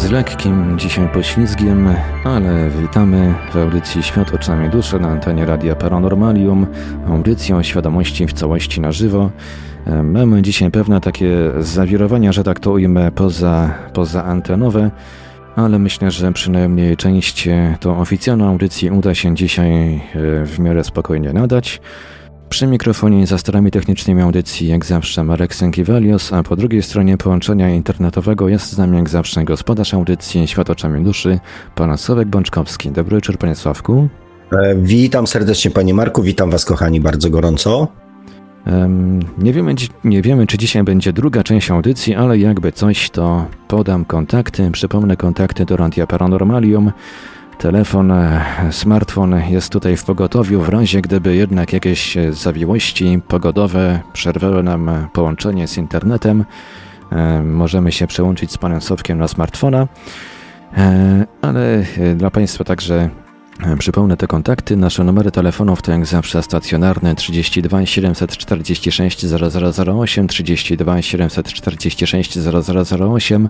Z lekkim dzisiaj poślizgiem, ale witamy w audycji Świat oczami duszy na antenie Radia Paranormalium, audycją świadomości w całości na żywo. Mamy dzisiaj pewne takie zawirowania, że tak to ujmę, poza, poza antenowe, ale myślę, że przynajmniej część tą oficjalną audycji uda się dzisiaj e, w miarę spokojnie nadać. Przy mikrofonie za starami technicznymi audycji jak zawsze Marek Sękiewalios, a po drugiej stronie połączenia internetowego jest z nami jak zawsze gospodarz audycji Świat oczami duszy, pan Sławek Bączkowski. Dobry wieczór panie Sławku. E, witam serdecznie panie Marku, witam was kochani bardzo gorąco. Nie wiemy, nie wiemy, czy dzisiaj będzie druga część audycji, ale jakby coś, to podam kontakty. Przypomnę kontakty do Radia Paranormalium. Telefon, e, smartfon jest tutaj w pogotowiu w razie gdyby jednak jakieś zawiłości pogodowe przerwały nam połączenie z internetem. Możemy się przełączyć z panem Sowkiem na smartfona. E, ale e, dla Państwa także Przypomnę te kontakty. Nasze numery telefonów to jak zawsze stacjonarne 32 746 0008, 32 746 0008,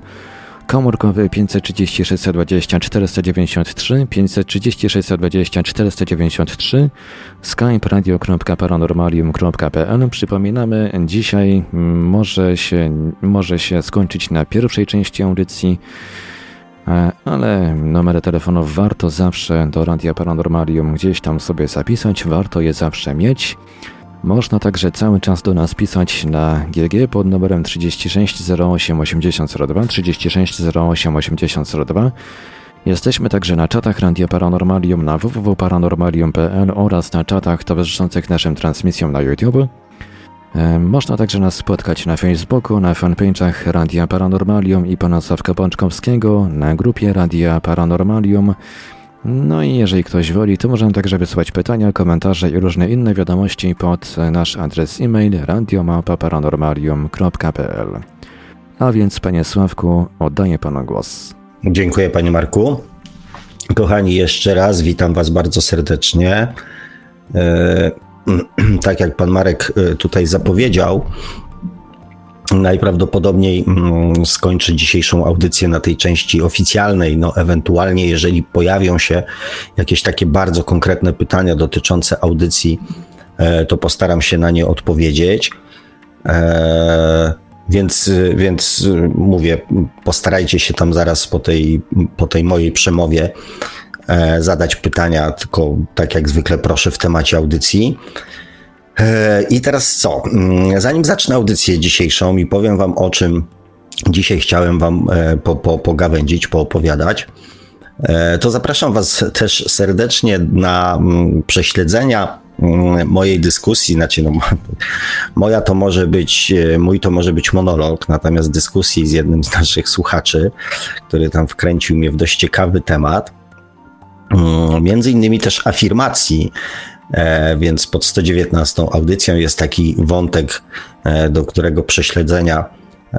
komórkowy 536 20 493, 536 20 493, skype radio.paranormalium.pl. Przypominamy, dzisiaj może się, może się skończyć na pierwszej części audycji. E, ale numery telefonów warto zawsze do Radia Paranormalium gdzieś tam sobie zapisać, warto je zawsze mieć. Można także cały czas do nas pisać na GG pod numerem 36 08 8002, 36 08 8002. Jesteśmy także na czatach Radia Paranormalium na www.paranormalium.pl oraz na czatach towarzyszących naszym transmisjom na YouTube. Można także nas spotkać na Facebooku, na fanpage'ach Radia Paranormalium i pana Sławka Pączkowskiego, na grupie Radia Paranormalium. No i jeżeli ktoś woli, to możemy także wysłać pytania, komentarze i różne inne wiadomości pod nasz adres e-mail radiomapa.paranormalium.pl A więc, panie Sławku, oddaję panu głos. Dziękuję, panie Marku. Kochani, jeszcze raz witam was bardzo serdecznie. E, tak jak pan Marek y, tutaj zapowiedział, najprawdopodobniej mm, skończy dzisiejszą audycję na tej części oficjalnej. No, ewentualnie, jeżeli pojawią się jakieś takie bardzo konkretne pytania dotyczące audycji, e, to postaram się na nie odpowiedzieć. E, więc, więc mówię, postarajcie się tam zaraz po tej, po tej mojej przemowie E, zadać pytania, tylko tak jak zwykle proszę w temacie audycji. E, I teraz co? Mm, zanim zacznę audycję dzisiejszą i powiem Wam o czym dzisiaj chciałem Wam e, po, po, pogawędzić, poopowiadać, to zapraszam Was też serdecznie na mm, prześledzenia mm, mojej dyskusji. Znaczy, no, moja to może być, mój to może być monolog, natomiast dyskusji z jednym z naszych słuchaczy, który tam wkręcił mnie w dość ciekawy temat. Między innymi też afirmacji, e, więc pod 119 audycją jest taki wątek, e, do którego prześledzenia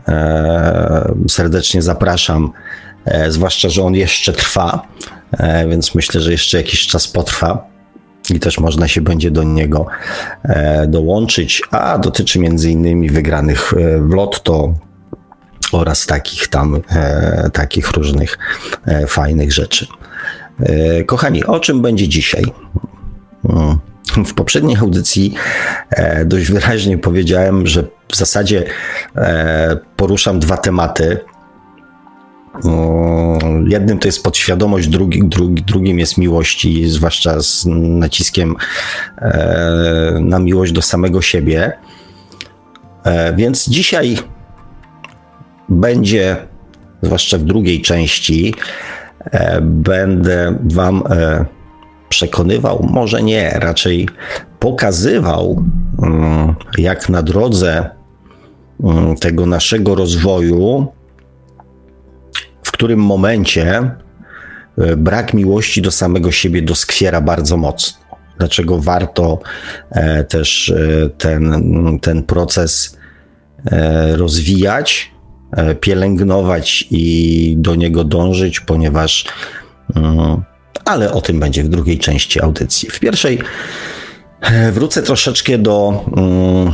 e, serdecznie zapraszam, zwłaszcza, że on jeszcze trwa, więc myślę, że jeszcze jakiś czas potrwa i też można się będzie do niego dołączyć, a dotyczy między innymi wygranych w lotto oraz takich tam, takich różnych fajnych rzeczy. E, kochani, o czym będzie dzisiaj? W poprzedniej audycji e, dość wyraźnie powiedziałem, że w zasadzie e, poruszam dwa tematy. Jednym to jest podświadomość, drugi, drugi, drugim jest miłość, i zwłaszcza z naciskiem na miłość do samego siebie. Więc dzisiaj będzie, zwłaszcza w drugiej części, E, będę Wam e, przekonywał, może nie, raczej pokazywał, mm, jak na drodze mm, tego naszego rozwoju, w którym momencie e, brak miłości do samego siebie doskwiera bardzo mocno. Dlaczego warto też ten, ten proces rozwijać, e, pielęgnować i do niego dążyć, ponieważ. Ale o tym będzie w drugiej części audycji. W pierwszej e, wrócę troszeczkę do, mm,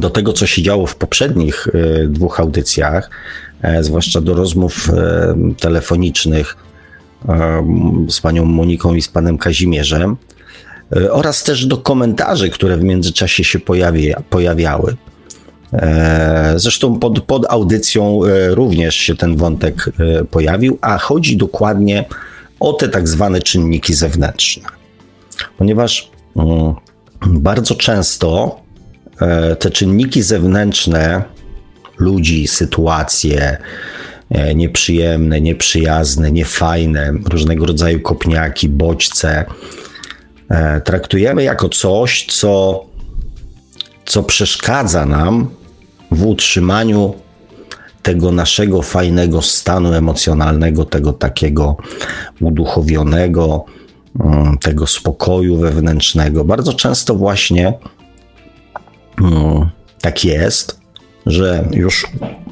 do tego, co się działo w poprzednich dwóch audycjach, zwłaszcza do rozmów telefonicznych z panią Moniką i z panem Kazimierzem. E, oraz też do komentarzy, które w międzyczasie się pojawi, pojawiały. E, zresztą pod, pod audycją e, również się ten wątek pojawił, a chodzi dokładnie o te tak zwane czynniki zewnętrzne. Ponieważ mm, bardzo często te czynniki zewnętrzne ludzi, sytuacje nieprzyjemne, nieprzyjazne, niefajne, różnego rodzaju kopniaki, bodźce, E, traktujemy jako coś, co, co przeszkadza nam w utrzymaniu tego naszego fajnego stanu emocjonalnego, tego takiego uduchowionego, mm, tego spokoju wewnętrznego. Bardzo często właśnie mm, tak jest, że już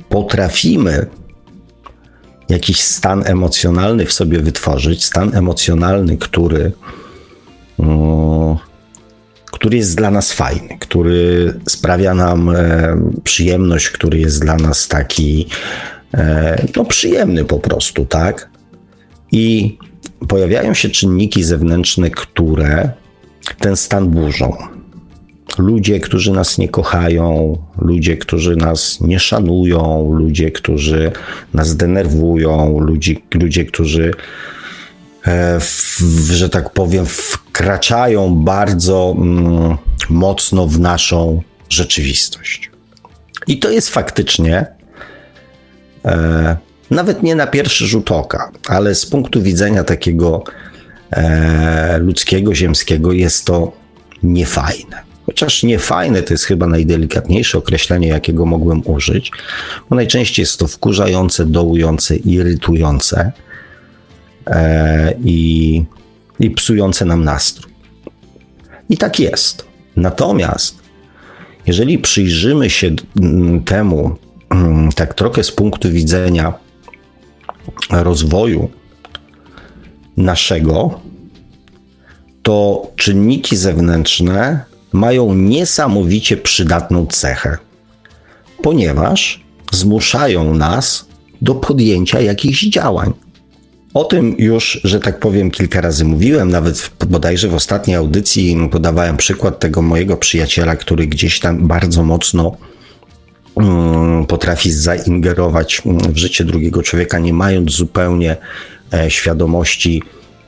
potrafimy jakiś stan emocjonalny w sobie wytworzyć, stan emocjonalny, który który jest dla nas fajny, który sprawia nam e, przyjemność, który jest dla nas taki e, no, przyjemny po prostu, tak? I pojawiają się czynniki zewnętrzne, które ten stan burzą. Ludzie, którzy nas nie kochają, ludzie, którzy nas nie szanują, ludzie, którzy nas denerwują, ludzie, ludzie którzy E, w, że tak powiem, wkraczają bardzo mm, mocno w naszą rzeczywistość. I to jest faktycznie e, nawet nie na pierwszy rzut oka, ale z punktu widzenia takiego e, ludzkiego, ziemskiego jest to niefajne. Chociaż niefajne to jest chyba najdelikatniejsze określenie, jakiego mogłem użyć, bo najczęściej jest to wkurzające, dołujące, irytujące e, i, i psujące nam nastrój. I tak jest. Natomiast jeżeli przyjrzymy się temu mm, tak trochę z punktu widzenia rozwoju naszego, to czynniki zewnętrzne mają niesamowicie przydatną cechę, ponieważ zmuszają nas do podjęcia jakichś działań. O tym już, że tak powiem, kilka razy mówiłem, nawet bodajże w ostatniej audycji podawałem przykład tego mojego przyjaciela, który gdzieś tam bardzo mocno mm, potrafi zaingerować w życie drugiego człowieka, nie mając zupełnie e, świadomości,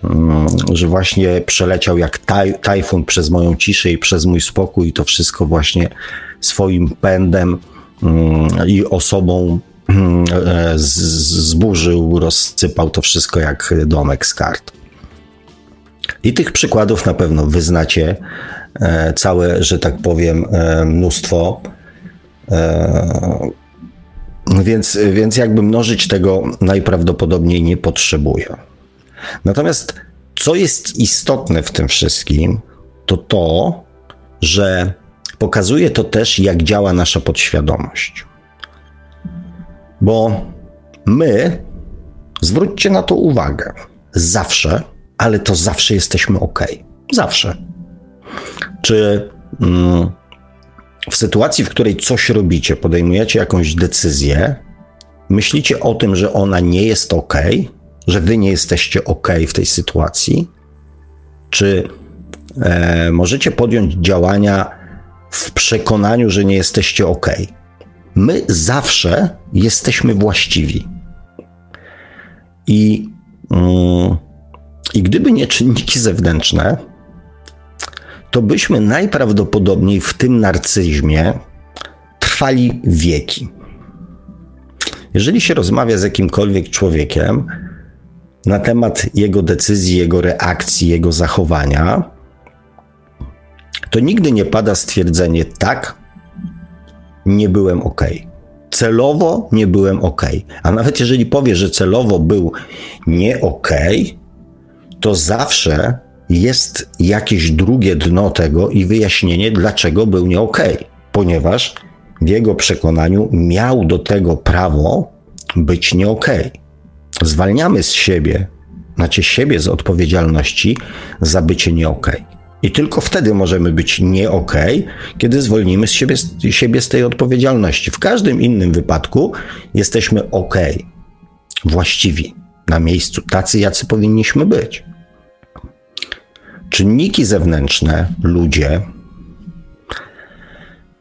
mm, że właśnie przeleciał jak taj, tajfun przez moją ciszę i przez mój spokój, i to wszystko właśnie swoim pędem mm, i osobą zburzył, rozsypał to wszystko jak domek z kart. I tych przykładów na pewno wyznacie e, całe, że tak powiem, e, mnóstwo. E, więc, więc jakby mnożyć tego najprawdopodobniej nie potrzebuję. Natomiast co jest istotne w tym wszystkim, to to, że pokazuje to też, jak działa nasza podświadomość. Bo my, zwróćcie na to uwagę, zawsze, ale to zawsze jesteśmy ok. Zawsze. Czy mm, w sytuacji, w której coś robicie, podejmujecie jakąś decyzję, myślicie o tym, że ona nie jest ok, że wy nie jesteście ok w tej sytuacji? Czy e, możecie podjąć działania w przekonaniu, że nie jesteście ok? My zawsze jesteśmy właściwi. I, mm, I gdyby nie czynniki zewnętrzne, to byśmy najprawdopodobniej w tym narcyzmie trwali wieki. Jeżeli się rozmawia z jakimkolwiek człowiekiem na temat jego decyzji, jego reakcji, jego zachowania, to nigdy nie pada stwierdzenie tak, nie byłem ok. Celowo nie byłem ok. A nawet jeżeli powie, że celowo był nie ok, to zawsze jest jakieś drugie dno tego i wyjaśnienie, dlaczego był nie ok. Ponieważ w jego przekonaniu miał do tego prawo być nie. Okay. Zwalniamy z siebie, znaczy siebie z odpowiedzialności za bycie nie okej. Okay. I tylko wtedy możemy być nie okay, kiedy zwolnimy z siebie, z siebie z tej odpowiedzialności. W każdym innym wypadku jesteśmy okay, właściwi, na miejscu, tacy jacy powinniśmy być. Czynniki zewnętrzne, ludzie,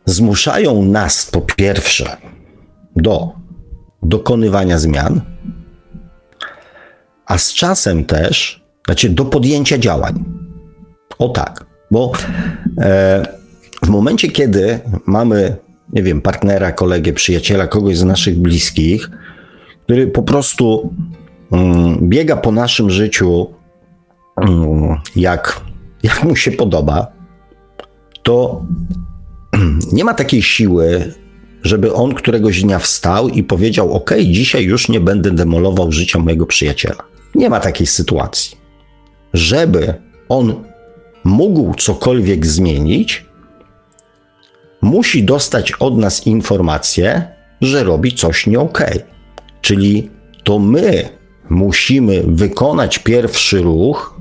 zmuszają nas po pierwsze do dokonywania zmian, a z czasem też, znaczy do podjęcia działań. O tak, bo e, w momencie, kiedy mamy, nie wiem, partnera, kolegę, przyjaciela, kogoś z naszych bliskich, który po prostu mm, biega po naszym życiu mm, jak, jak mu się podoba, to nie ma takiej siły, żeby on któregoś dnia wstał i powiedział: OK, dzisiaj już nie będę demolował życia mojego przyjaciela. Nie ma takiej sytuacji. Żeby on mógł cokolwiek zmienić, musi dostać od nas informację, że robi coś nie OK. Czyli to my musimy wykonać pierwszy ruch,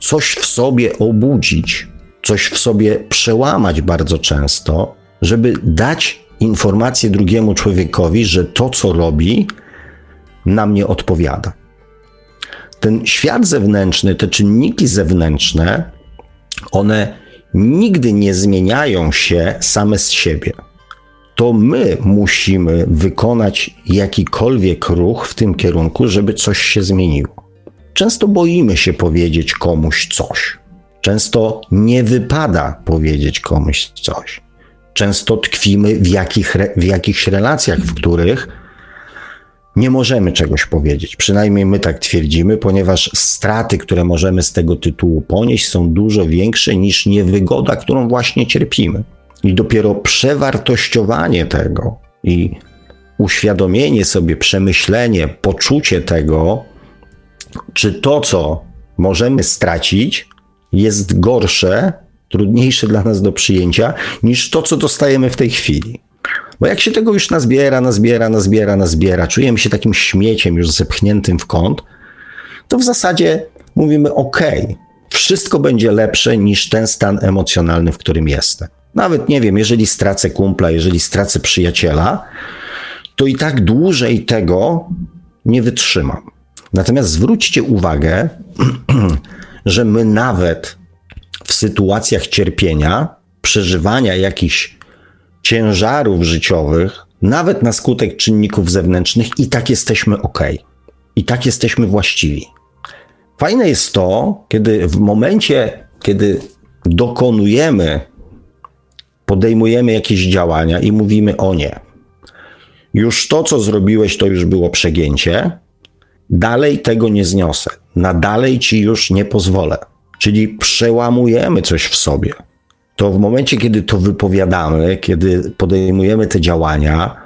coś w sobie obudzić, coś w sobie przełamać bardzo często, żeby dać informację drugiemu człowiekowi, że to, co robi, nam nie odpowiada. Ten świat zewnętrzny, te czynniki zewnętrzne, one nigdy nie zmieniają się same z siebie. To my musimy wykonać jakikolwiek ruch w tym kierunku, żeby coś się zmieniło. Często boimy się powiedzieć komuś coś. Często nie wypada powiedzieć komuś coś. Często tkwimy w, jakich, w jakichś relacjach, w których nie możemy czegoś powiedzieć. Przynajmniej my tak twierdzimy, ponieważ straty, które możemy z tego tytułu ponieść, są dużo większe niż niewygoda, którą właśnie cierpimy. I dopiero przewartościowanie tego i uświadomienie sobie, przemyślenie, poczucie tego, czy to, co możemy stracić, jest gorsze, trudniejsze dla nas do przyjęcia niż to, co dostajemy w tej chwili. Bo jak się tego już nazbiera, nazbiera, nazbiera, nazbiera, czujemy się takim śmieciem już zepchniętym w kąt, to w zasadzie mówimy: OK, wszystko będzie lepsze niż ten stan emocjonalny, w którym jestem. Nawet nie wiem, jeżeli stracę kumpla, jeżeli stracę przyjaciela, to i tak dłużej tego nie wytrzymam. Natomiast zwróćcie uwagę, że my nawet w sytuacjach cierpienia, przeżywania jakichś ciężarów życiowych, nawet na skutek czynników zewnętrznych, i tak jesteśmy ok. I tak jesteśmy właściwi. Fajne jest to, kiedy w momencie, kiedy dokonujemy, podejmujemy jakieś działania i mówimy o nie. Już to, co zrobiłeś, to już było przegięcie. Dalej tego nie zniosę. Na dalej ci już nie pozwolę czyli przełamujemy coś w sobie, to w momencie, kiedy to wypowiadamy, kiedy podejmujemy te działania,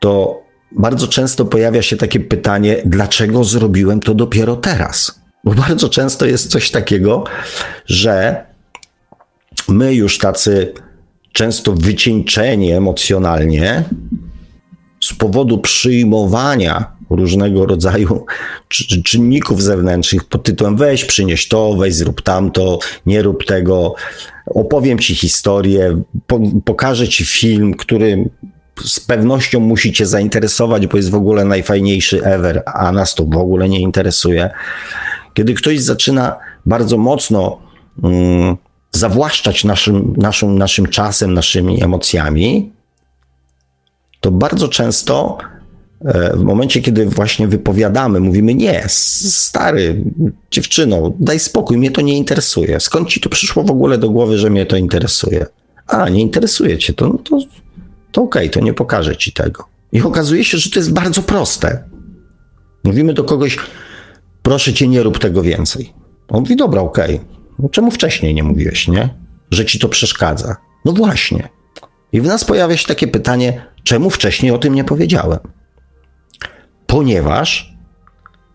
to bardzo często pojawia się takie pytanie, dlaczego zrobiłem to dopiero teraz? Bo bardzo często jest coś takiego, że my już tacy często wycieńczeni emocjonalnie z powodu przyjmowania różnego rodzaju czynników zewnętrznych pod tytułem weź, przynieś to, weź, zrób tamto, nie rób tego, opowiem ci historię, po, pokażę ci film, który z pewnością musi cię zainteresować, bo jest w ogóle najfajniejszy ever, a nas to w ogóle nie interesuje. Kiedy ktoś zaczyna bardzo mocno mm, zawłaszczać naszym, naszym, naszym czasem, naszymi emocjami, to bardzo często w momencie, kiedy właśnie wypowiadamy, mówimy nie, stary, dziewczyno, daj spokój, mnie to nie interesuje. Skąd ci to przyszło w ogóle do głowy, że mnie to interesuje? A, nie interesuje cię to, no to, to okej, okay, to nie pokażę ci tego. I okazuje się, że to jest bardzo proste. Mówimy do kogoś, proszę cię, nie rób tego więcej. On mówi, dobra, okej. Okay. No czemu wcześniej nie mówiłeś, nie? Że ci to przeszkadza. No właśnie. I w nas pojawia się takie pytanie, czemu wcześniej o tym nie powiedziałem? Ponieważ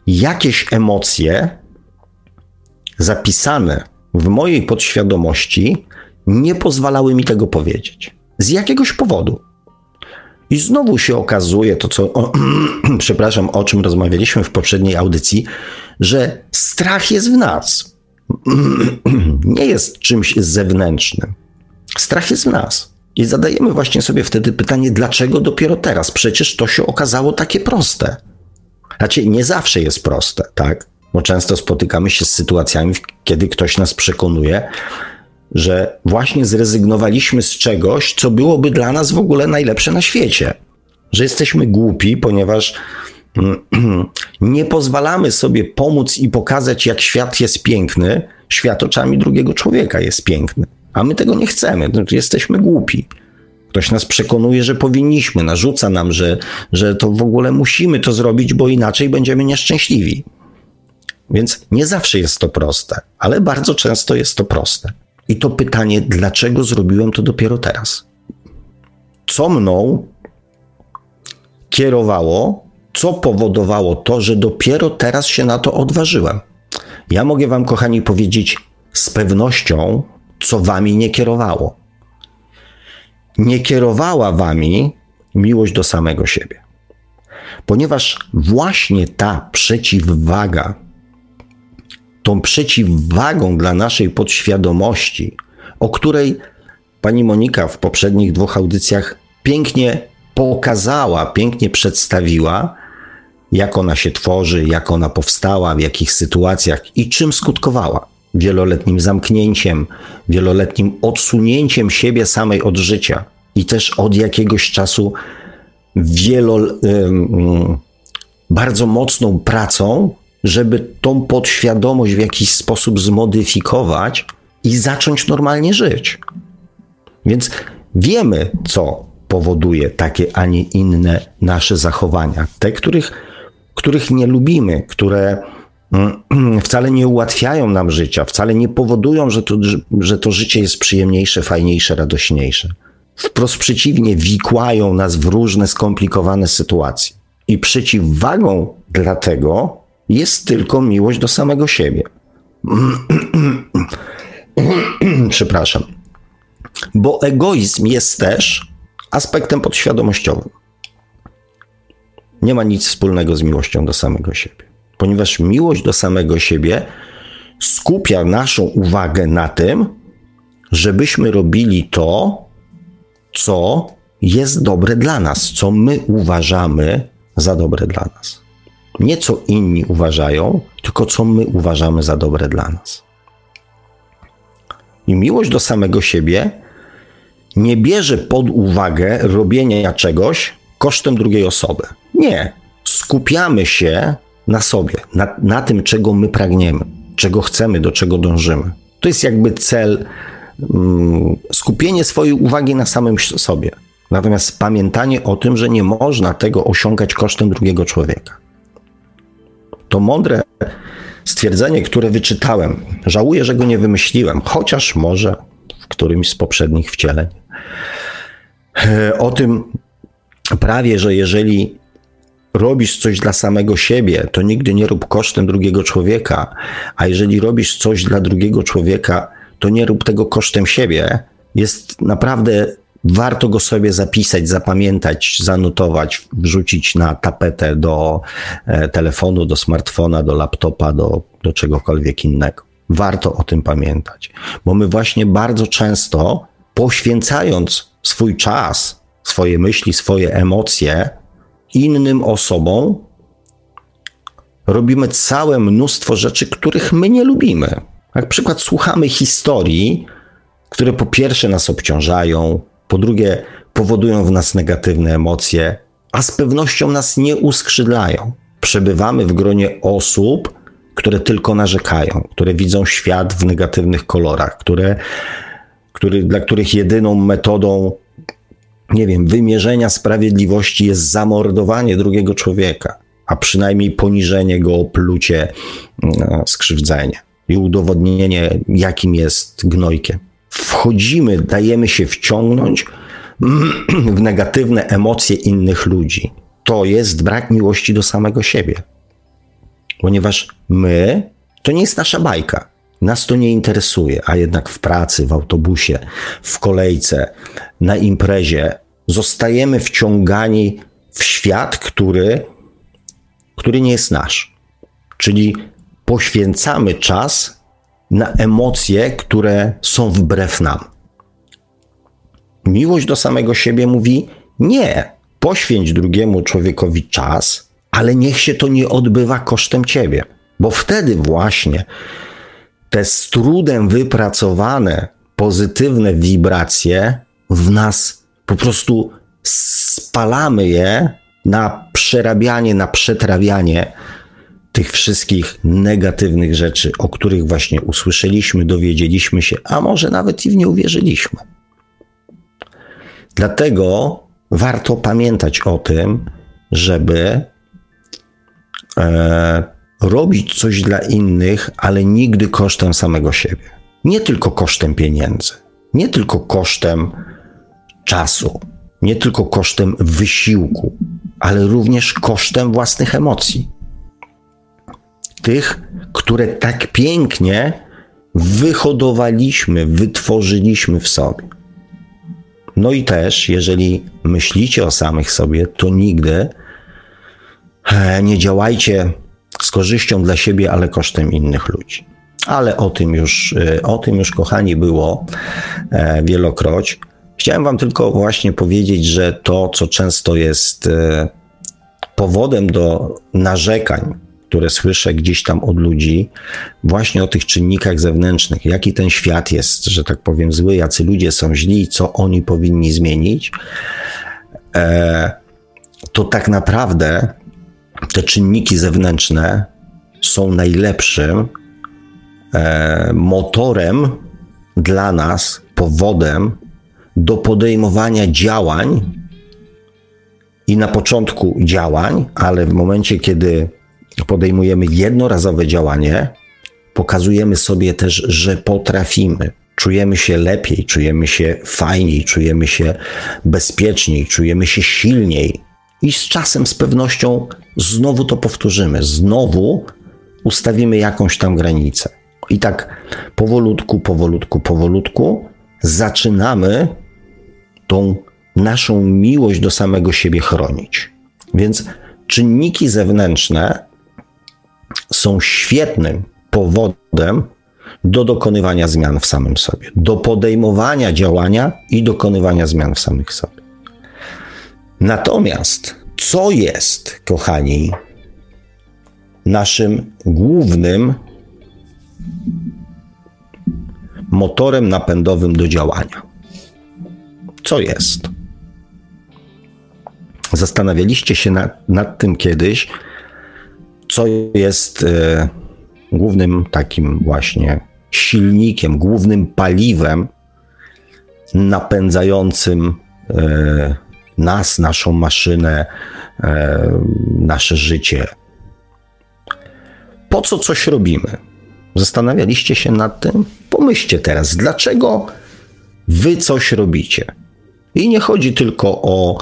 jakieś emocje zapisane w mojej podświadomości nie pozwalały mi tego powiedzieć. Z jakiegoś powodu. I znowu się okazuje to, co, o, przepraszam, o czym rozmawialiśmy w poprzedniej audycji, że strach jest w nas. Nie jest czymś zewnętrznym. Strach jest w nas. I zadajemy właśnie sobie wtedy pytanie, dlaczego dopiero teraz? Przecież to się okazało takie proste. Znaczy, nie zawsze jest proste, tak? Bo często spotykamy się z sytuacjami, kiedy ktoś nas przekonuje, że właśnie zrezygnowaliśmy z czegoś, co byłoby dla nas w ogóle najlepsze na świecie. Że jesteśmy głupi, ponieważ nie pozwalamy sobie pomóc i pokazać, jak świat jest piękny. Świat oczami drugiego człowieka jest piękny, a my tego nie chcemy. Jesteśmy głupi. Ktoś nas przekonuje, że powinniśmy, narzuca nam, że, że to w ogóle musimy to zrobić, bo inaczej będziemy nieszczęśliwi. Więc nie zawsze jest to proste, ale bardzo często jest to proste. I to pytanie, dlaczego zrobiłem to dopiero teraz? Co mną kierowało, co powodowało to, że dopiero teraz się na to odważyłem? Ja mogę Wam, kochani, powiedzieć z pewnością, co Wami nie kierowało. Nie kierowała Wami miłość do samego siebie. Ponieważ właśnie ta przeciwwaga, tą przeciwwagą dla naszej podświadomości, o której pani Monika w poprzednich dwóch audycjach pięknie pokazała, pięknie przedstawiła, jak ona się tworzy, jak ona powstała, w jakich sytuacjach i czym skutkowała. Wieloletnim zamknięciem, wieloletnim odsunięciem siebie samej od życia i też od jakiegoś czasu wielo, bardzo mocną pracą żeby tą podświadomość w jakiś sposób zmodyfikować i zacząć normalnie żyć. Więc wiemy, co powoduje takie, a nie inne nasze zachowania. Te, których, których nie lubimy, które wcale nie ułatwiają nam życia, wcale nie powodują, że to, że to życie jest przyjemniejsze, fajniejsze, radośniejsze. Wprost przeciwnie, wikłają nas w różne skomplikowane sytuacje. I przeciwwagą dlatego jest tylko miłość do samego siebie. Przepraszam. Bo egoizm jest też aspektem podświadomościowym. Nie ma nic wspólnego z miłością do samego siebie, ponieważ miłość do samego siebie skupia naszą uwagę na tym, żebyśmy robili to, co jest dobre dla nas, co my uważamy za dobre dla nas. Nie co inni uważają, tylko co my uważamy za dobre dla nas. I miłość do samego siebie nie bierze pod uwagę robienia czegoś kosztem drugiej osoby. Nie. Skupiamy się na sobie, na, na tym, czego my pragniemy, czego chcemy, do czego dążymy. To jest jakby cel, mm, skupienie swojej uwagi na samym sobie. Natomiast pamiętanie o tym, że nie można tego osiągać kosztem drugiego człowieka. To mądre stwierdzenie, które wyczytałem. Żałuję, że go nie wymyśliłem, chociaż może w którymś z poprzednich wcieleń. E, o tym prawie, że jeżeli robisz coś dla samego siebie, to nigdy nie rób kosztem drugiego człowieka, a jeżeli robisz coś dla drugiego człowieka, to nie rób tego kosztem siebie, jest naprawdę warto go sobie zapisać, zapamiętać, zanotować, wrzucić na tapetę do e, telefonu, do smartfona, do laptopa, do, do czegokolwiek innego. Warto o tym pamiętać, bo my właśnie bardzo często poświęcając swój czas, swoje myśli, swoje emocje innym osobom, robimy całe mnóstwo rzeczy, których my nie lubimy. Jak przykład słuchamy historii, które po pierwsze nas obciążają, po drugie powodują w nas negatywne emocje, a z pewnością nas nie uskrzydlają. Przebywamy w gronie osób, które tylko narzekają, które widzą świat w negatywnych kolorach, które, który, dla których jedyną metodą, nie wiem, wymierzenia sprawiedliwości jest zamordowanie drugiego człowieka, a przynajmniej poniżenie go, plucie, no, skrzywdzenie i udowodnienie, jakim jest gnojkiem wchodzimy, dajemy się wciągnąć w negatywne emocje innych ludzi. To jest brak miłości do samego siebie. Ponieważ my to nie jest nasza bajka. Nas to nie interesuje, a jednak w pracy, w autobusie, w kolejce, na imprezie zostajemy wciągani w świat, który, który nie jest nasz. Czyli poświęcamy czas na emocje, które są wbrew nam. Miłość do samego siebie mówi: Nie, poświęć drugiemu człowiekowi czas, ale niech się to nie odbywa kosztem ciebie, bo wtedy właśnie te z trudem wypracowane pozytywne wibracje w nas po prostu spalamy je na przerabianie, na przetrawianie tych wszystkich negatywnych rzeczy, o których właśnie usłyszeliśmy, dowiedzieliśmy się, a może nawet i w nie uwierzyliśmy. Dlatego warto pamiętać o tym, żeby e, robić coś dla innych, ale nigdy kosztem samego siebie. Nie tylko kosztem pieniędzy, nie tylko kosztem czasu, nie tylko kosztem wysiłku, ale również kosztem własnych emocji. Tych, które tak pięknie wyhodowaliśmy, wytworzyliśmy w sobie. No i też, jeżeli myślicie o samych sobie, to nigdy e, nie działajcie z korzyścią dla siebie, ale kosztem innych ludzi. Ale o tym już, e, o tym już kochani, było e, wielokroć. Chciałem Wam tylko właśnie powiedzieć, że to, co często jest powodem do narzekań, które słyszę gdzieś tam od ludzi, właśnie o tych czynnikach zewnętrznych, jaki ten świat jest, że tak powiem, zły, jacy ludzie są źli, co oni powinni zmienić, to tak naprawdę te czynniki zewnętrzne są najlepszym e, motorem dla nas, powodem do podejmowania działań i na początku działań, ale w momencie, kiedy podejmujemy jednorazowe działanie, pokazujemy sobie też, że potrafimy. Czujemy się lepiej, czujemy się fajniej, czujemy się bezpieczniej, czujemy się silniej, i z czasem, z pewnością znowu to powtórzymy, znowu ustawimy jakąś tam granicę. I tak powolutku, powolutku, powolutku zaczynamy tą naszą miłość do samego siebie chronić. Więc czynniki zewnętrzne są świetnym powodem do dokonywania zmian w samym sobie, do podejmowania działania i dokonywania zmian w samych sobie. Natomiast co jest, kochani, naszym głównym motorem napędowym do działania? Co jest? Zastanawialiście się nad, nad tym kiedyś, co jest e, głównym takim właśnie silnikiem, głównym paliwem napędzającym e, nas, naszą maszynę, e, nasze życie. Po co coś robimy? Zastanawialiście się nad tym? Pomyślcie teraz, dlaczego wy coś robicie? I nie chodzi tylko o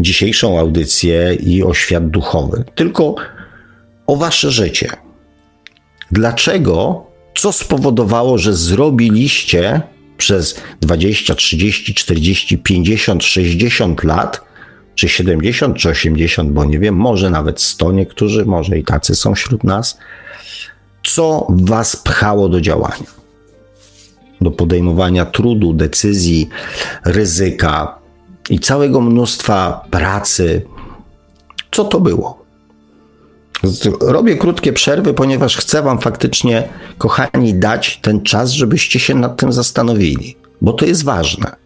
dzisiejszą audycję i o świat duchowy, tylko o wasze życie. Dlaczego, co spowodowało, że zrobiliście przez 20, 30, 40, 50, 60 lat, czy 70, czy 80, bo nie wiem, może nawet 100 niektórzy, może i tacy są wśród nas, co was pchało do działania, do podejmowania trudu, decyzji, ryzyka i całego mnóstwa pracy. Co to było? Robię krótkie przerwy, ponieważ chcę Wam faktycznie, kochani, dać ten czas, żebyście się nad tym zastanowili, bo to jest ważne,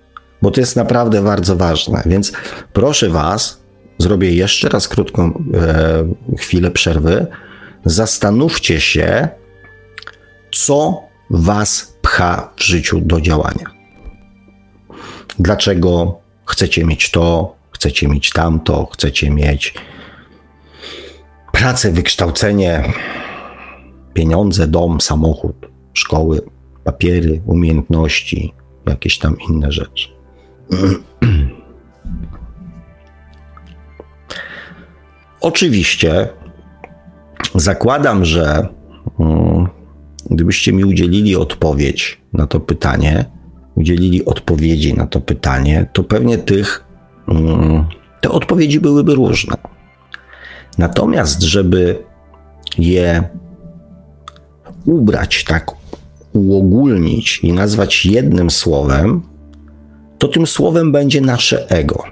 bo to jest naprawdę bardzo ważne. Więc proszę Was, zrobię jeszcze raz krótką e, chwilę przerwy. Zastanówcie się, co Was pcha w życiu do działania. Dlaczego chcecie mieć to, chcecie mieć tamto, chcecie mieć pracę, wykształcenie, pieniądze, dom, samochód, szkoły, papiery, umiejętności, jakieś tam inne rzeczy. Oczywiście zakładam, że mm, gdybyście mi udzielili odpowiedź na to pytanie, udzielili odpowiedzi na to pytanie, to pewnie tych mm, te odpowiedzi byłyby różne. Natomiast, żeby je ubrać, tak uogólnić i nazwać jednym słowem, to tym słowem będzie nasze ego.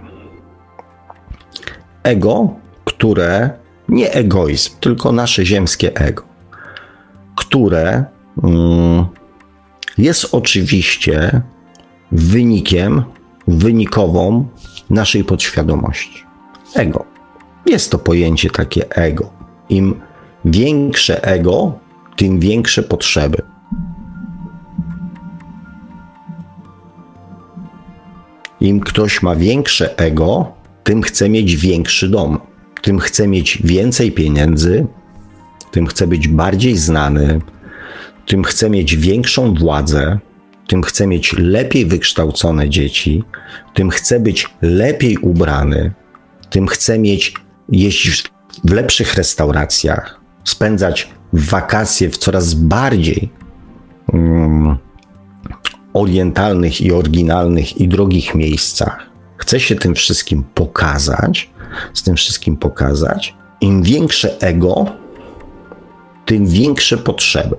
Ego, które nie egoizm, tylko nasze ziemskie ego, które mm, jest oczywiście wynikiem, wynikową naszej podświadomości. Ego. Jest to pojęcie takie ego. Im większe ego, tym większe potrzeby. Im ktoś ma większe ego, tym chce mieć większy dom, tym chce mieć więcej pieniędzy, tym chce być bardziej znany, tym chce mieć większą władzę, tym chce mieć lepiej wykształcone dzieci, tym chce być lepiej ubrany, tym chce mieć jeść w lepszych restauracjach, spędzać wakacje w coraz bardziej um, orientalnych i oryginalnych i drogich miejscach. Chce się tym wszystkim pokazać, z tym wszystkim pokazać. Im większe ego, tym większe potrzeby.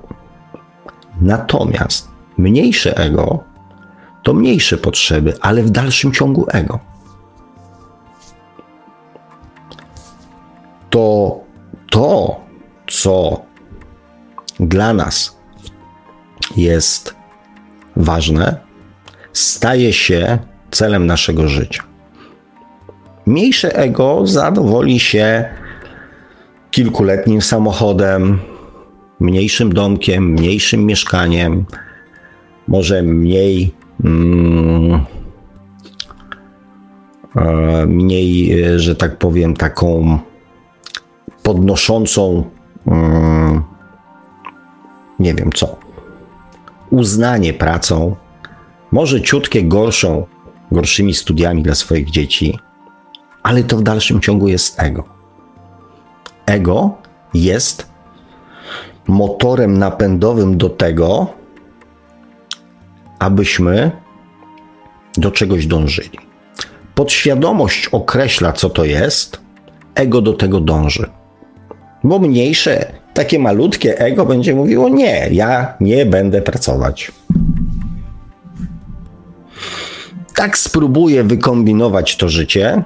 Natomiast mniejsze ego to mniejsze potrzeby, ale w dalszym ciągu ego. To to, co dla nas jest ważne, staje się celem naszego życia. Mniejsze ego zadowoli się kilkuletnim samochodem, mniejszym domkiem, mniejszym mieszkaniem, może mniej. Mm, e, mniej, że tak powiem, taką podnoszącą, mm, nie wiem co, uznanie pracą, może ciutkie gorszą, gorszymi studiami dla swoich dzieci, ale to w dalszym ciągu jest ego. Ego jest motorem napędowym do tego, abyśmy do czegoś dążyli. Podświadomość określa, co to jest, ego do tego dąży. Bo mniejsze, takie malutkie ego będzie mówiło: Nie, ja nie będę pracować. Tak spróbuję wykombinować to życie,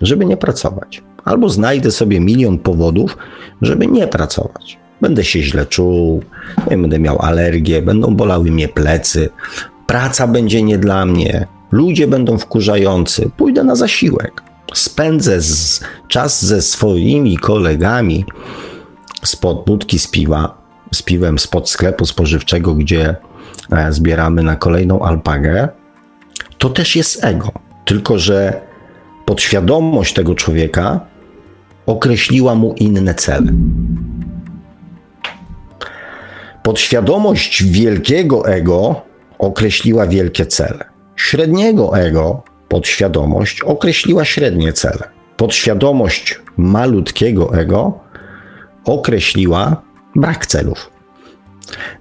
żeby nie pracować. Albo znajdę sobie milion powodów, żeby nie pracować. Będę się źle czuł, będę miał alergię, będą bolały mnie plecy, praca będzie nie dla mnie, ludzie będą wkurzający, pójdę na zasiłek. Spędzę z, czas ze swoimi kolegami spod budki z piwa, z piwem spod sklepu spożywczego, gdzie e, zbieramy na kolejną alpagę. To też jest ego. Tylko, że podświadomość tego człowieka określiła mu inne cele. Podświadomość wielkiego ego określiła wielkie cele. Średniego ego, podświadomość, określiła średnie cele. Podświadomość malutkiego ego określiła brak celów.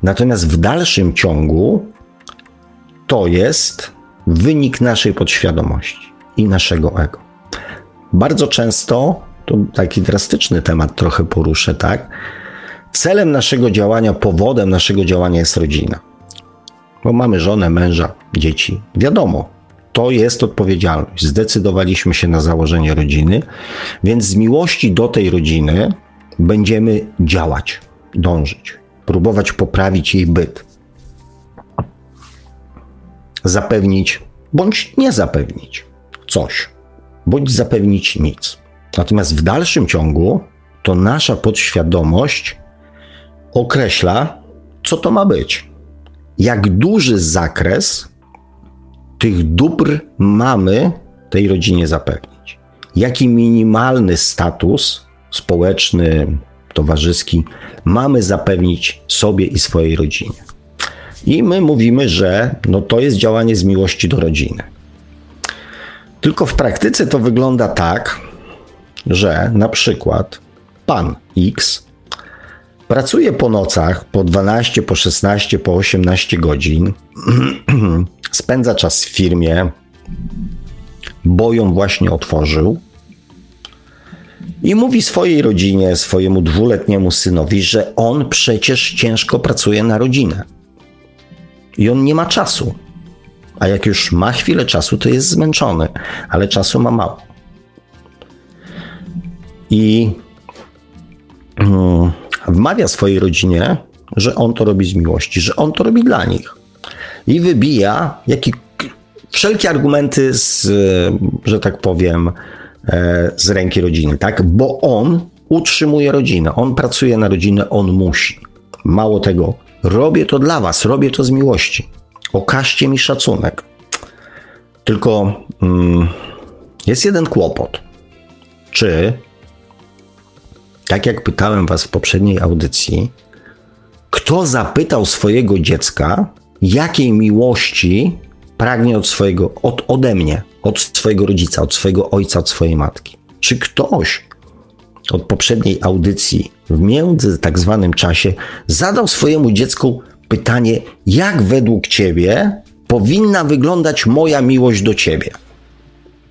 Natomiast w dalszym ciągu to jest wynik naszej podświadomości i naszego ego. Bardzo często, to taki drastyczny temat trochę poruszę, tak? Celem naszego działania, powodem naszego działania jest rodzina bo mamy żonę, męża, dzieci. Wiadomo, to jest odpowiedzialność. Zdecydowaliśmy się na założenie rodziny, więc z miłości do tej rodziny będziemy działać, dążyć, próbować poprawić jej byt, zapewnić bądź nie zapewnić coś, bądź zapewnić nic. Natomiast w dalszym ciągu to nasza podświadomość określa, co to ma być jak duży zakres tych dóbr mamy tej rodzinie zapewnić. Jaki minimalny status społeczny, towarzyski mamy zapewnić sobie i swojej rodzinie. I my mówimy, że no to jest działanie z miłości do rodziny. Tylko w praktyce to wygląda tak, że na przykład pan X Pracuje po nocach po 12, po 16, po 18 godzin. Spędza czas w firmie. bo ją właśnie otworzył. I mówi swojej rodzinie, swojemu dwuletniemu synowi, że on przecież ciężko pracuje na rodzinę. I on nie ma czasu. A jak już ma chwilę czasu, to jest zmęczony, ale czasu ma mało. I mm, wmawia swojej rodzinie, że on to robi z miłości, że on to robi dla nich. I wybija jaki, wszelkie argumenty z, że tak powiem, e, z ręki rodziny, tak? Bo on utrzymuje rodzinę, on pracuje na rodzinę, on musi. Mało tego, robię to dla was, robię to z miłości. Okażcie mi szacunek. Tylko mm, jest jeden kłopot. Czy, tak jak pytałem was w poprzedniej audycji, kto zapytał swojego dziecka, jakiej miłości pragnie od swojego, od, ode mnie, od swojego rodzica, od swojego ojca, od swojej matki? Czy ktoś od poprzedniej audycji w między tak zwanym czasie zadał swojemu dziecku pytanie, jak według ciebie powinna wyglądać moja miłość do ciebie?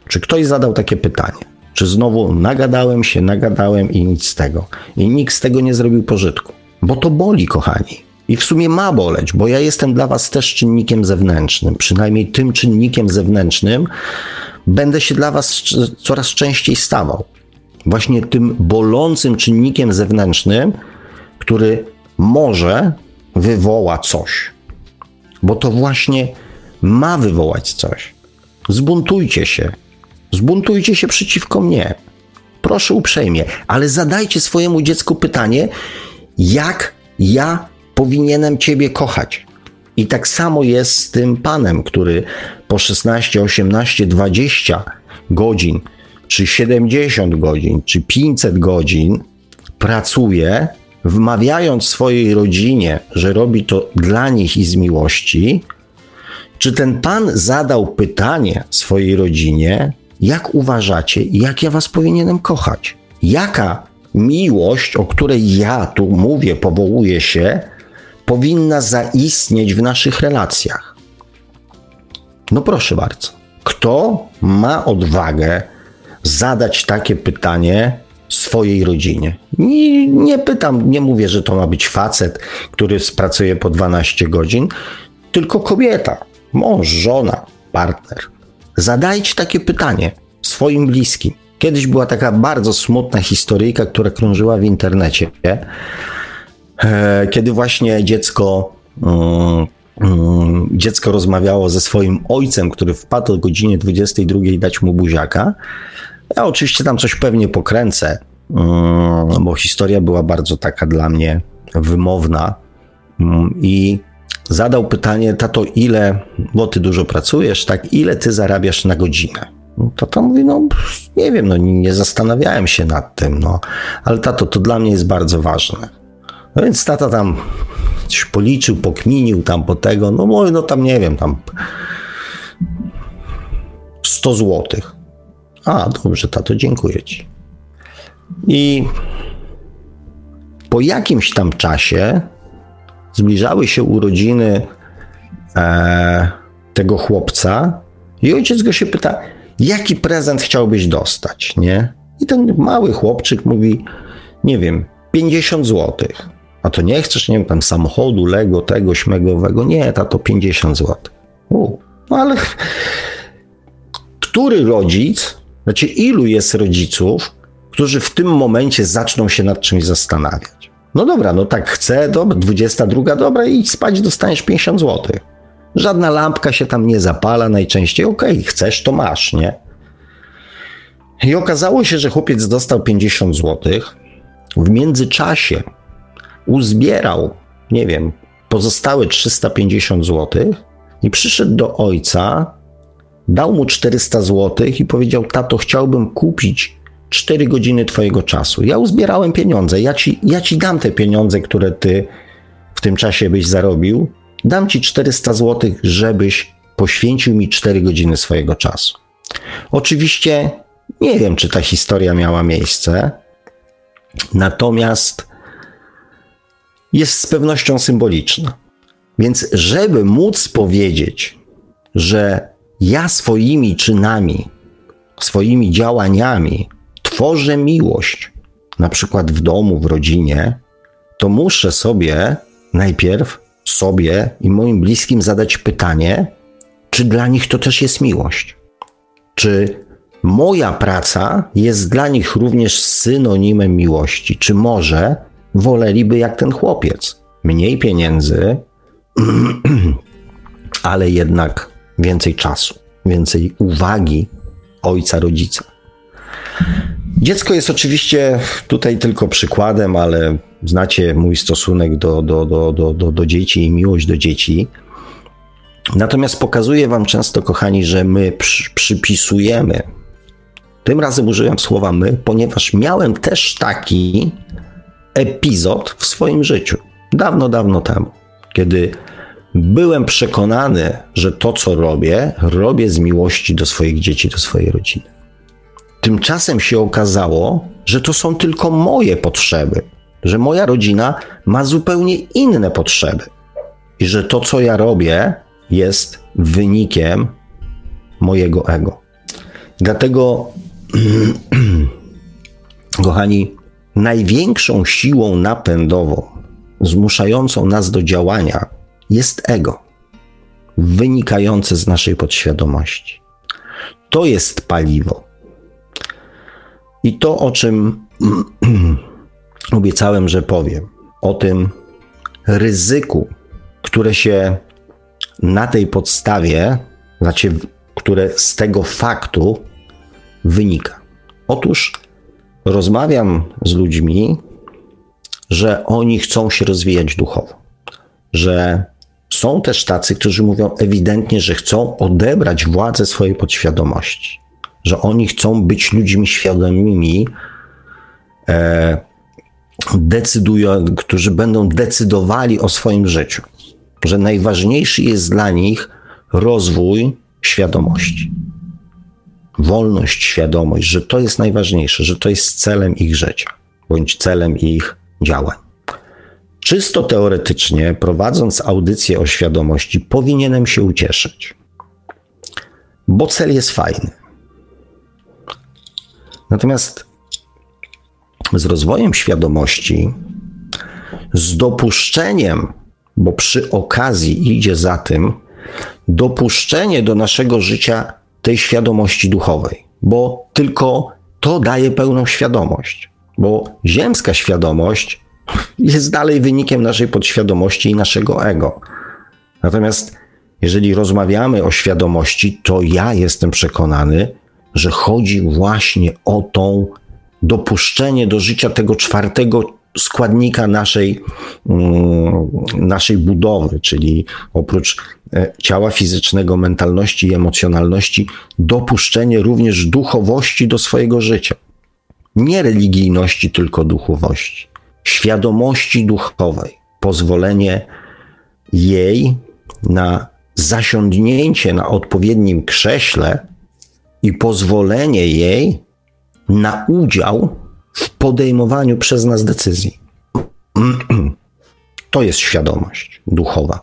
Czy ktoś zadał takie pytanie? Czy znowu nagadałem się, nagadałem i nic z tego? I nikt z tego nie zrobił pożytku. Bo to boli, kochani. I w sumie ma boleć, bo ja jestem dla Was też czynnikiem zewnętrznym. Przynajmniej tym czynnikiem zewnętrznym będę się dla Was coraz częściej stawał. Właśnie tym bolącym czynnikiem zewnętrznym, który może wywoła coś. Bo to właśnie ma wywołać coś. Zbuntujcie się. Zbuntujcie się przeciwko mnie. Proszę uprzejmie, ale zadajcie swojemu dziecku pytanie, jak ja powinienem Ciebie kochać. I tak samo jest z tym panem, który po 16, 18, 20 godzin, czy 70 godzin, czy 500 godzin pracuje, wmawiając swojej rodzinie, że robi to dla nich i z miłości. Czy ten pan zadał pytanie swojej rodzinie, jak uważacie, jak ja was powinienem kochać? Jaka miłość, o której ja tu mówię, powołuję się, powinna zaistnieć w naszych relacjach. No proszę bardzo. Kto ma odwagę zadać takie pytanie swojej rodzinie? Nie, nie pytam, nie mówię, że to ma być facet, który pracuje po 12 godzin, tylko kobieta, mąż, żona, partner. Zadajcie takie pytanie swoim bliskim. Kiedyś była taka bardzo smutna historyjka, która krążyła w internecie, e, kiedy właśnie dziecko, mm, mm, dziecko rozmawiało ze swoim ojcem, który wpadł o godzinie 22 dać mu buziaka. Ja oczywiście tam coś pewnie pokręcę, mm, bo historia była bardzo taka dla mnie wymowna i zadał pytanie, tato, ile, bo ty dużo pracujesz, tak, ile ty zarabiasz na godzinę? No to mówi, no nie wiem, no nie zastanawiałem się nad tym, no, ale tato, to dla mnie jest bardzo ważne. No więc tata tam coś policzył, pokminił tam po tego, no mówi, no tam nie wiem, tam 100 złotych. A, dobrze, tato, dziękuję ci. I po jakimś tam czasie zbliżały się urodziny e, tego chłopca i ojciec go się pyta, jaki prezent chciałbyś dostać, nie? I ten mały chłopczyk mówi, nie wiem, 50 złotych. A to nie chcesz, nie wiem, tam samochodu, Lego, tego, śmegowego. Nie, to 50 zł. U, no ale który rodzic, znaczy ilu jest rodziców, którzy w tym momencie zaczną się nad czymś zastanawiać? No dobra, no tak chcę, dobra, 22, dobra, i spać dostaniesz 50 złotych. Żadna lampka się tam nie zapala najczęściej. Okej, okay, chcesz, to masz, nie? I okazało się, że chłopiec dostał 50 zł. W międzyczasie uzbierał, nie wiem, pozostałe 350 zł i przyszedł do ojca, dał mu 400 zł i powiedział: Tato, chciałbym kupić 4 godziny Twojego czasu. Ja uzbierałem pieniądze, ja ci, ja ci dam te pieniądze, które Ty w tym czasie byś zarobił, Dam ci 400 zł, żebyś poświęcił mi 4 godziny swojego czasu. Oczywiście nie wiem, czy ta historia miała miejsce, natomiast jest z pewnością symboliczna. Więc, żeby móc powiedzieć, że ja swoimi czynami swoimi działaniami tworzę miłość, na przykład w domu, w rodzinie, to muszę sobie najpierw sobie i moim bliskim zadać pytanie, czy dla nich to też jest miłość? Czy moja praca jest dla nich również synonimem miłości? Czy może woleliby jak ten chłopiec? Mniej pieniędzy, ale jednak więcej czasu, więcej uwagi ojca, rodzica. Dziecko jest oczywiście tutaj tylko przykładem, ale znacie mój stosunek do, do, do, do, do, do dzieci i miłość do dzieci. Natomiast pokazuję Wam często, kochani, że my przy, przypisujemy. Tym razem użyłem słowa my, ponieważ miałem też taki epizod w swoim życiu. Dawno, dawno temu, kiedy byłem przekonany, że to, co robię, robię z miłości do swoich dzieci, do swojej rodziny. Tymczasem się okazało, że to są tylko moje potrzeby, że moja rodzina ma zupełnie inne potrzeby i że to, co ja robię, jest wynikiem mojego ego. Dlatego, kochani, największą siłą napędową, zmuszającą nas do działania, jest ego, wynikające z naszej podświadomości. To jest paliwo. I to, o czym obiecałem, że powiem, o tym ryzyku, które się na tej podstawie, znaczy, które z tego faktu wynika. Otóż rozmawiam z ludźmi, że oni chcą się rozwijać duchowo, że są też tacy, którzy mówią ewidentnie, że chcą odebrać władzę swojej podświadomości, że oni chcą być ludźmi świadomymi, e, decydują, którzy będą decydowali o swoim życiu że najważniejszy jest dla nich rozwój świadomości. Wolność, świadomość, że to jest najważniejsze, że to jest celem ich życia bądź celem ich działań. Czysto teoretycznie, prowadząc audycję o świadomości, powinienem się ucieszyć, bo cel jest fajny. Natomiast z rozwojem świadomości, z dopuszczeniem bo przy okazji idzie za tym dopuszczenie do naszego życia tej świadomości duchowej, bo tylko to daje pełną świadomość, bo ziemska świadomość jest dalej wynikiem naszej podświadomości i naszego ego. Natomiast jeżeli rozmawiamy o świadomości, to ja jestem przekonany, że chodzi właśnie o tą dopuszczenie do życia tego czwartego składnika naszej, mm, naszej budowy, czyli oprócz e, ciała fizycznego, mentalności i emocjonalności, dopuszczenie również duchowości do swojego życia. Nie religijności, tylko duchowości. Świadomości duchowej. Pozwolenie jej na zasiądnięcie na odpowiednim krześle i pozwolenie jej na udział w podejmowaniu przez nas decyzji. To jest świadomość duchowa.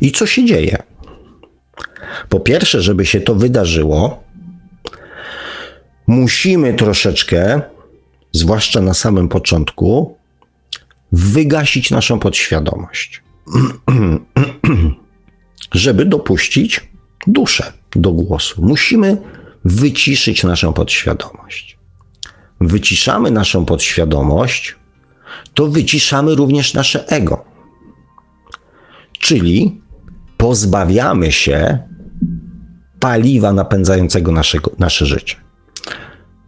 I co się dzieje? Po pierwsze, żeby się to wydarzyło, musimy troszeczkę, zwłaszcza na samym początku, wygasić naszą podświadomość, żeby dopuścić duszę do głosu. Musimy wyciszyć naszą podświadomość wyciszamy naszą podświadomość, to wyciszamy również nasze ego. Czyli pozbawiamy się paliwa napędzającego naszego, nasze życie.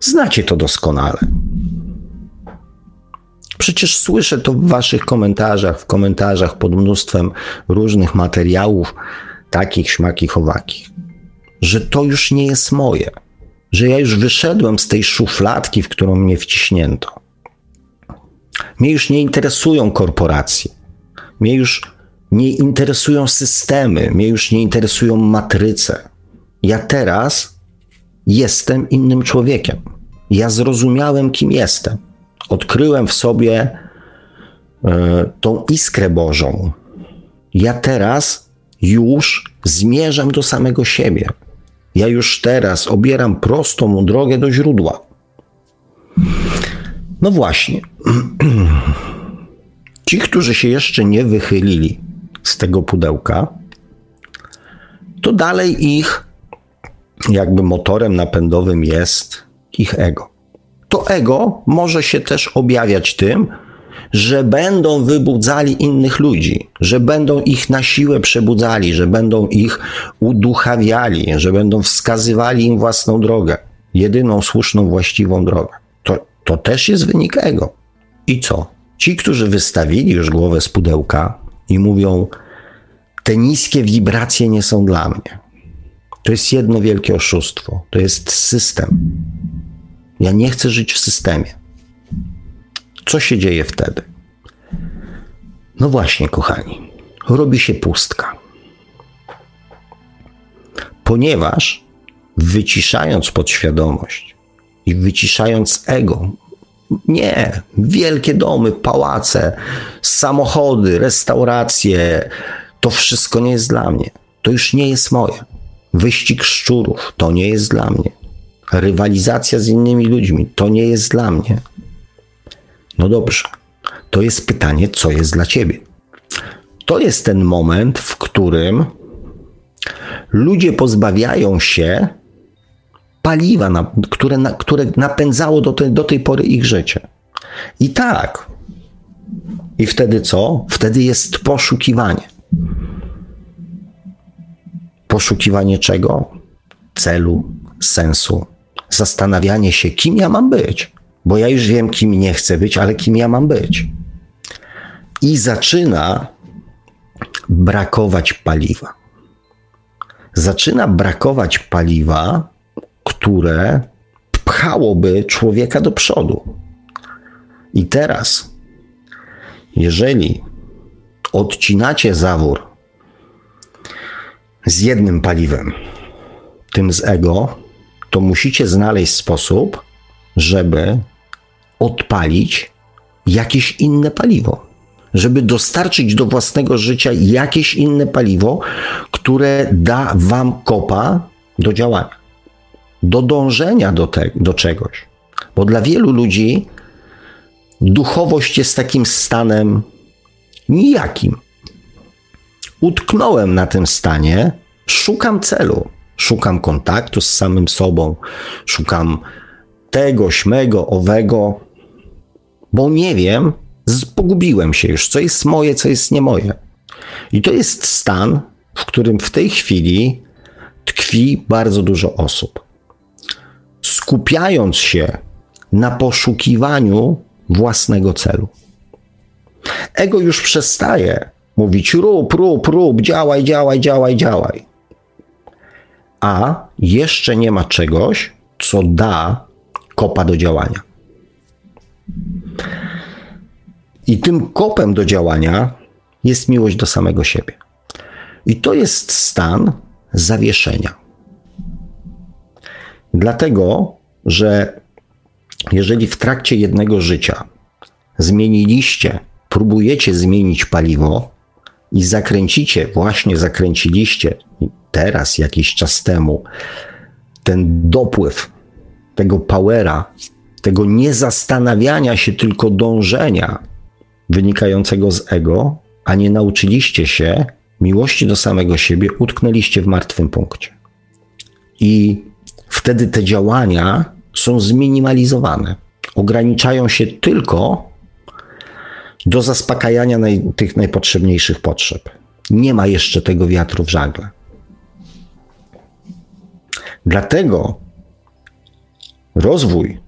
Znacie to doskonale. Przecież słyszę to w Waszych komentarzach, w komentarzach pod mnóstwem różnych materiałów, takich, śmakich, owakich, że to już nie jest moje że ja już wyszedłem z tej szufladki, w którą mnie wciśnięto. Mnie już nie interesują korporacje. Mnie już nie interesują systemy, mnie już nie interesują matryce. Ja teraz jestem innym człowiekiem. Ja zrozumiałem, kim jestem. Odkryłem w sobie e, tą iskrę Bożą. Ja teraz już zmierzam do samego siebie. Ja już teraz obieram prostą drogę do źródła. No właśnie. Ci, którzy się jeszcze nie wychylili z tego pudełka, to dalej ich jakby motorem napędowym jest ich ego. To ego może się też objawiać tym, że będą wybudzali innych ludzi, że będą ich na siłę przebudzali, że będą ich uduchawiali, że będą wskazywali im własną drogę, jedyną słuszną, właściwą drogę. To, to też jest wynik ego. I co? Ci, którzy wystawili już głowę z pudełka i mówią, te niskie wibracje nie są dla mnie. To jest jedno wielkie oszustwo. To jest system. Ja nie chcę żyć w systemie. Co się dzieje wtedy? No właśnie, kochani, robi się pustka. Ponieważ wyciszając podświadomość i wyciszając ego, nie, wielkie domy, pałace, samochody, restauracje, to wszystko nie jest dla mnie. To już nie jest moje. Wyścig szczurów to nie jest dla mnie. Rywalizacja z innymi ludźmi to nie jest dla mnie. No dobrze, to jest pytanie, co jest dla ciebie. To jest ten moment, w którym ludzie pozbawiają się paliwa, na, które, na, które napędzało do, te, do tej pory ich życie. I tak. I wtedy co? Wtedy jest poszukiwanie. Poszukiwanie czego? Celu, sensu, zastanawianie się, kim ja mam być bo ja już wiem, kim nie chcę być, ale kim ja mam być. I zaczyna brakować paliwa. Zaczyna brakować paliwa, które pchałoby człowieka do przodu. I teraz, jeżeli odcinacie zawór z jednym paliwem, tym z ego, to musicie znaleźć sposób, żeby odpalić jakieś inne paliwo, żeby dostarczyć do własnego życia jakieś inne paliwo, które da wam kopa do działania, do dążenia do, te, do czegoś. Bo dla wielu ludzi duchowość jest takim stanem nijakim. Utknąłem na tym stanie, szukam celu, szukam kontaktu z samym sobą, szukam tego, śmego, owego, bo nie wiem, pogubiłem się już, co jest moje, co jest nie moje. I to jest stan, w którym w tej chwili tkwi bardzo dużo osób. Skupiając się na poszukiwaniu własnego celu. Ego już przestaje mówić rób, rób, rób, działaj, działaj, działaj, działaj. A jeszcze nie ma czegoś, co da kopa do działania. I tym kopem do działania jest miłość do samego siebie. I to jest stan zawieszenia. Dlatego, że jeżeli w trakcie jednego życia zmieniliście, próbujecie zmienić paliwo i zakręcicie, właśnie zakręciliście teraz, jakiś czas temu, ten dopływ tego powera, tego niezastanawiania się, tylko dążenia wynikającego z ego, a nie nauczyliście się miłości do samego siebie, utknęliście w martwym punkcie. I wtedy te działania są zminimalizowane. Ograniczają się tylko do zaspokajania naj, tych najpotrzebniejszych potrzeb. Nie ma jeszcze tego wiatru w żagle. Dlatego rozwój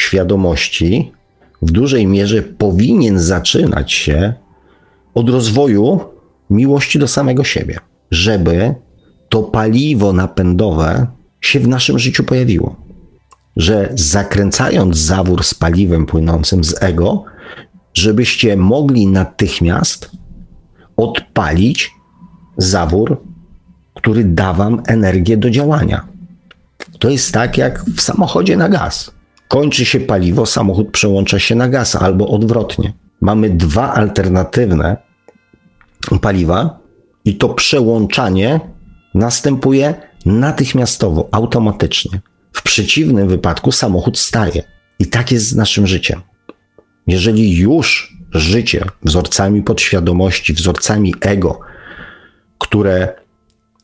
świadomości w dużej mierze powinien zaczynać się od rozwoju miłości do samego siebie, żeby to paliwo napędowe się w naszym życiu pojawiło. Że zakręcając zawór z paliwem płynącym z ego, żebyście mogli natychmiast odpalić zawór, który da wam energię do działania. To jest tak jak w samochodzie na gaz. Kończy się paliwo, samochód przełącza się na gaz albo odwrotnie. Mamy dwa alternatywne paliwa i to przełączanie następuje natychmiastowo, automatycznie. W przeciwnym wypadku samochód staje. I tak jest z naszym życiem. Jeżeli już życie wzorcami podświadomości, wzorcami ego, które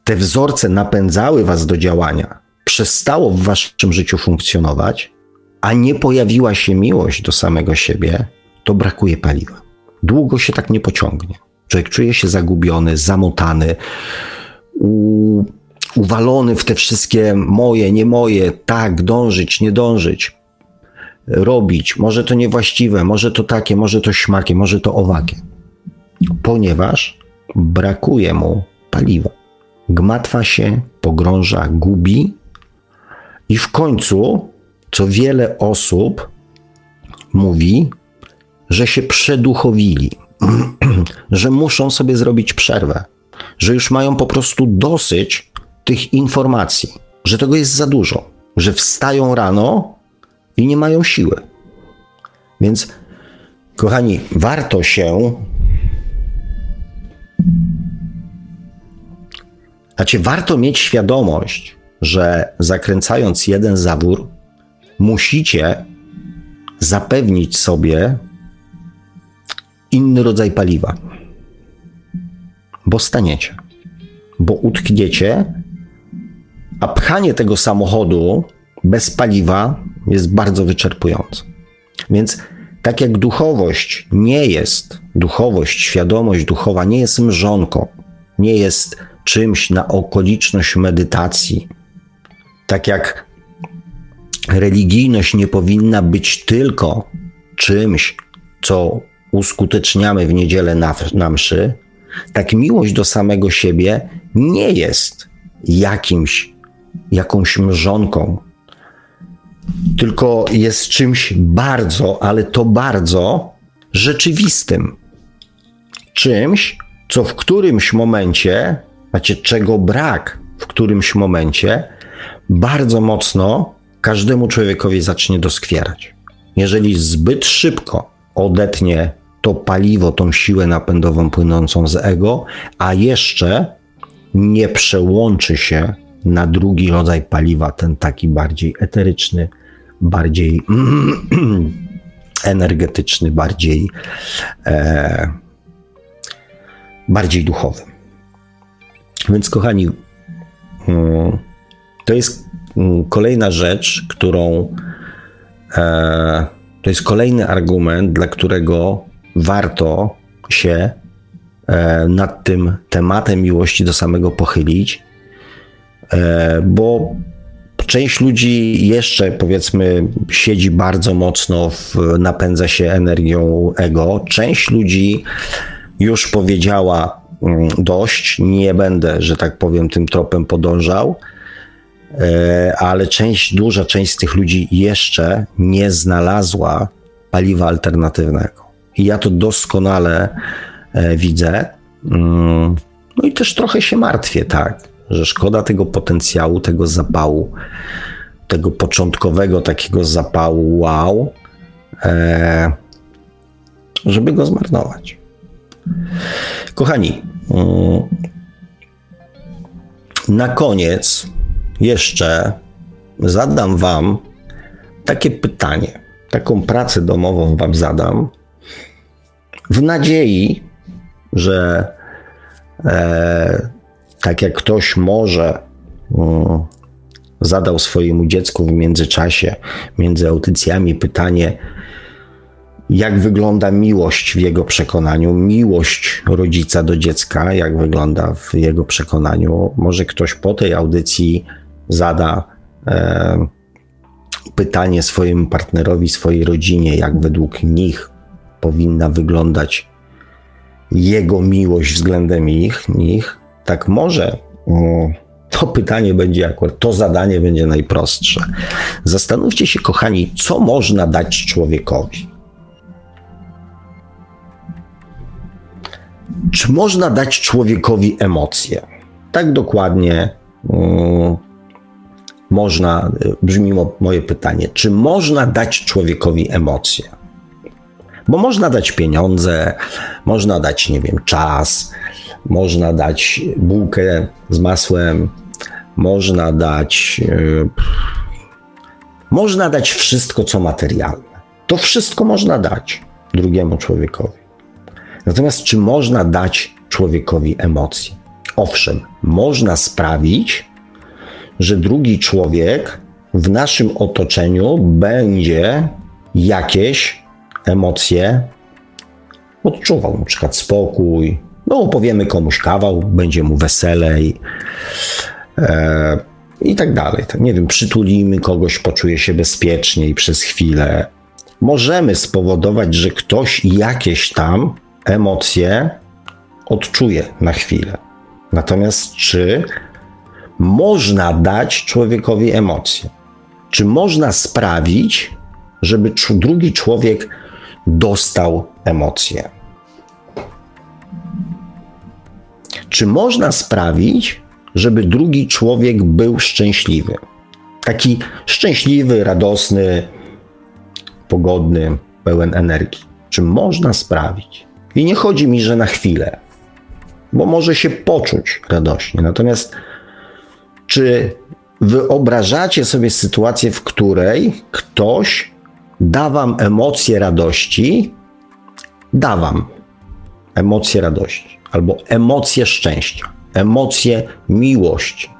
te wzorce napędzały was do działania, przestało w waszym życiu funkcjonować, a nie pojawiła się miłość do samego siebie, to brakuje paliwa. Długo się tak nie pociągnie. Człowiek czuje się zagubiony, zamotany, u, uwalony w te wszystkie moje, nie moje, tak, dążyć, nie dążyć, robić. Może to niewłaściwe, może to takie, może to śmakie, może to owakie. Ponieważ brakuje mu paliwa. Gmatwa się, pogrąża, gubi i w końcu, co wiele osób mówi, że się przeduchowili, że muszą sobie zrobić przerwę, że już mają po prostu dosyć tych informacji, że tego jest za dużo, że wstają rano i nie mają siły. Więc, kochani, warto się. Znaczy, warto mieć świadomość, że zakręcając jeden zawór, musicie zapewnić sobie inny rodzaj paliwa. Bo staniecie, bo utkniecie, a pchanie tego samochodu bez paliwa jest bardzo wyczerpujące. Więc tak jak duchowość nie jest, duchowość, świadomość duchowa nie jest mrzonką, nie jest czymś na okoliczność medytacji, tak jak religijność nie powinna być tylko czymś, co uskuteczniamy w niedzielę na, na mszy, tak miłość do samego siebie nie jest jakimś, jakąś mrzonką, tylko jest czymś bardzo, ale to bardzo rzeczywistym. Czymś, co w którymś momencie, znaczy czego brak w którymś momencie, bardzo mocno każdemu człowiekowi zacznie doskwierać. Jeżeli zbyt szybko odetnie to paliwo, tą siłę napędową płynącą z ego, a jeszcze nie przełączy się na drugi rodzaj paliwa, ten taki bardziej eteryczny, bardziej energetyczny, bardziej, e, bardziej duchowy. Więc, kochani, mm, to jest kolejna rzecz, którą e, to jest kolejny argument, dla którego warto się e, nad tym tematem miłości do samego pochylić, e, bo część ludzi jeszcze, powiedzmy, siedzi bardzo mocno, w, napędza się energią ego. Część ludzi już powiedziała mm, dość, nie będę, że tak powiem, tym tropem podążał, ale część, duża część z tych ludzi jeszcze nie znalazła paliwa alternatywnego. I ja to doskonale e, widzę. Mm, no i też trochę się martwię, tak, że szkoda tego potencjału, tego zapału, tego początkowego takiego zapału, wow, e, żeby go zmarnować. Kochani, mm, na koniec jeszcze zadam Wam takie pytanie, taką pracę domową Wam zadam w nadziei, że e, tak jak ktoś może um, zadał swojemu dziecku w międzyczasie, między audycjami, pytanie, jak wygląda miłość w jego przekonaniu, miłość rodzica do dziecka, jak wygląda w jego przekonaniu. Może ktoś po tej audycji zada e, pytanie swojemu partnerowi, swojej rodzinie, jak według nich powinna wyglądać jego miłość względem ich, nich, tak może to pytanie będzie akurat, to zadanie będzie najprostsze. Zastanówcie się, kochani, co można dać człowiekowi. Czy można dać człowiekowi emocje? Tak dokładnie można, brzmi moje pytanie, czy można dać człowiekowi emocje? Bo można dać pieniądze, można dać, nie wiem, czas, można dać bułkę z masłem, można dać. Yy, można dać wszystko, co materialne. To wszystko można dać drugiemu człowiekowi. Natomiast czy można dać człowiekowi emocje? Owszem, można sprawić, że drugi człowiek w naszym otoczeniu będzie jakieś emocje odczuwał, na przykład spokój, no opowiemy komuś kawał, będzie mu weselej e, i tak dalej. Tak, nie wiem, przytulimy kogoś, poczuje się bezpieczniej przez chwilę. Możemy spowodować, że ktoś jakieś tam emocje odczuje na chwilę. Natomiast czy można dać człowiekowi emocje? Czy można sprawić, żeby drugi człowiek dostał emocje? Czy można sprawić, żeby drugi człowiek był szczęśliwy? Taki szczęśliwy, radosny, pogodny, pełen energii. Czy można sprawić? I nie chodzi mi, że na chwilę, bo może się poczuć radośnie. Natomiast czy wyobrażacie sobie sytuację, w której ktoś da wam emocje radości, da wam emocje radości, albo emocje szczęścia, emocje miłości.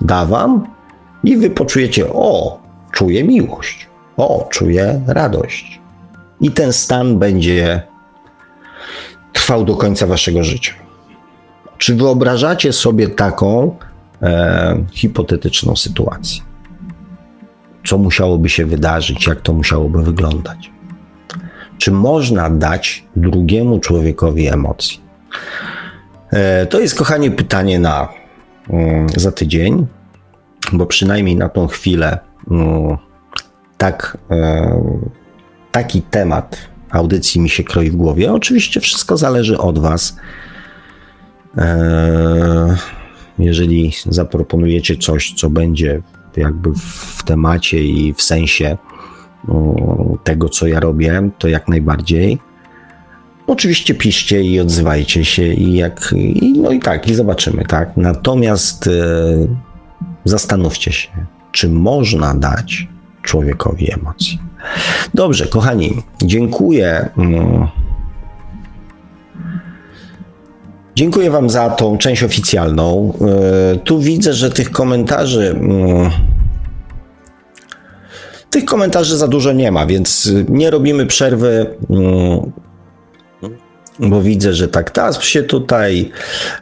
Da wam i wy poczujecie, o, czuję miłość, o, czuję radość. I ten stan będzie trwał do końca waszego życia. Czy wyobrażacie sobie taką e, hipotetyczną sytuację? Co musiałoby się wydarzyć, jak to musiałoby wyglądać? Czy można dać drugiemu człowiekowi emocje? E, to jest, kochanie, pytanie na mm, za tydzień, bo przynajmniej na tą chwilę mm, tak, e, taki temat audycji mi się kroi w głowie. Oczywiście wszystko zależy od Was. E, jeżeli zaproponujecie coś, co będzie jakby w temacie i w sensie tego, co ja robię, to jak najbardziej. Oczywiście piszcie i odzywajcie się i jak, i, no i tak, i zobaczymy, tak. Natomiast e, zastanówcie się, czy można dać człowiekowi emocje. Dobrze, kochani, dziękuję. Mm, dziękuję Wam za tą część oficjalną. E, tu widzę, że tych komentarzy. Mm, tych komentarzy za dużo nie ma, więc nie robimy przerwy, mm, bo widzę, że tak tas się tutaj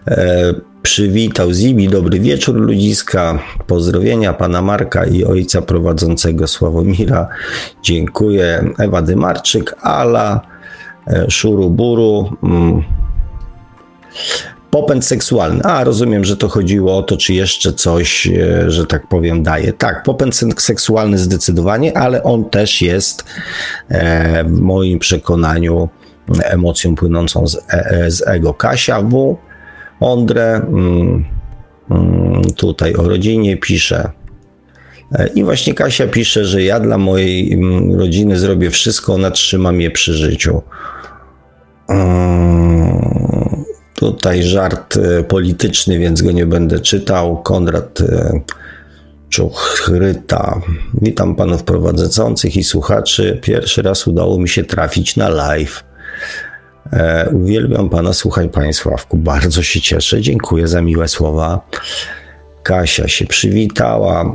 e, przywitał Zibi. Dobry wieczór, ludziska. Pozdrowienia pana Marka i ojca prowadzącego Sławomira. Dziękuję. Ewa Dymarczyk, Ala, e, Szuruburu. Mm. Popęd seksualny. A, rozumiem, że to chodziło o to, czy jeszcze coś, e, że tak powiem, daje. Tak, popęd seksualny zdecydowanie, ale on też jest e, w moim przekonaniu emocją płynącą z, z ego. Kasia W Ondre mm, mm, tutaj o rodzinie pisze. E, I właśnie Kasia pisze, że ja dla mojej mm, rodziny zrobię wszystko, ona trzyma mnie przy życiu. Tutaj żart e, polityczny, więc go nie będę czytał. Konrad e, Czuchryta. Witam panów prowadzących i słuchaczy. Pierwszy raz udało mi się trafić na live. E, uwielbiam Pana, słuchaj Panie Sławku, bardzo się cieszę, dziękuję za miłe słowa. Kasia się przywitała,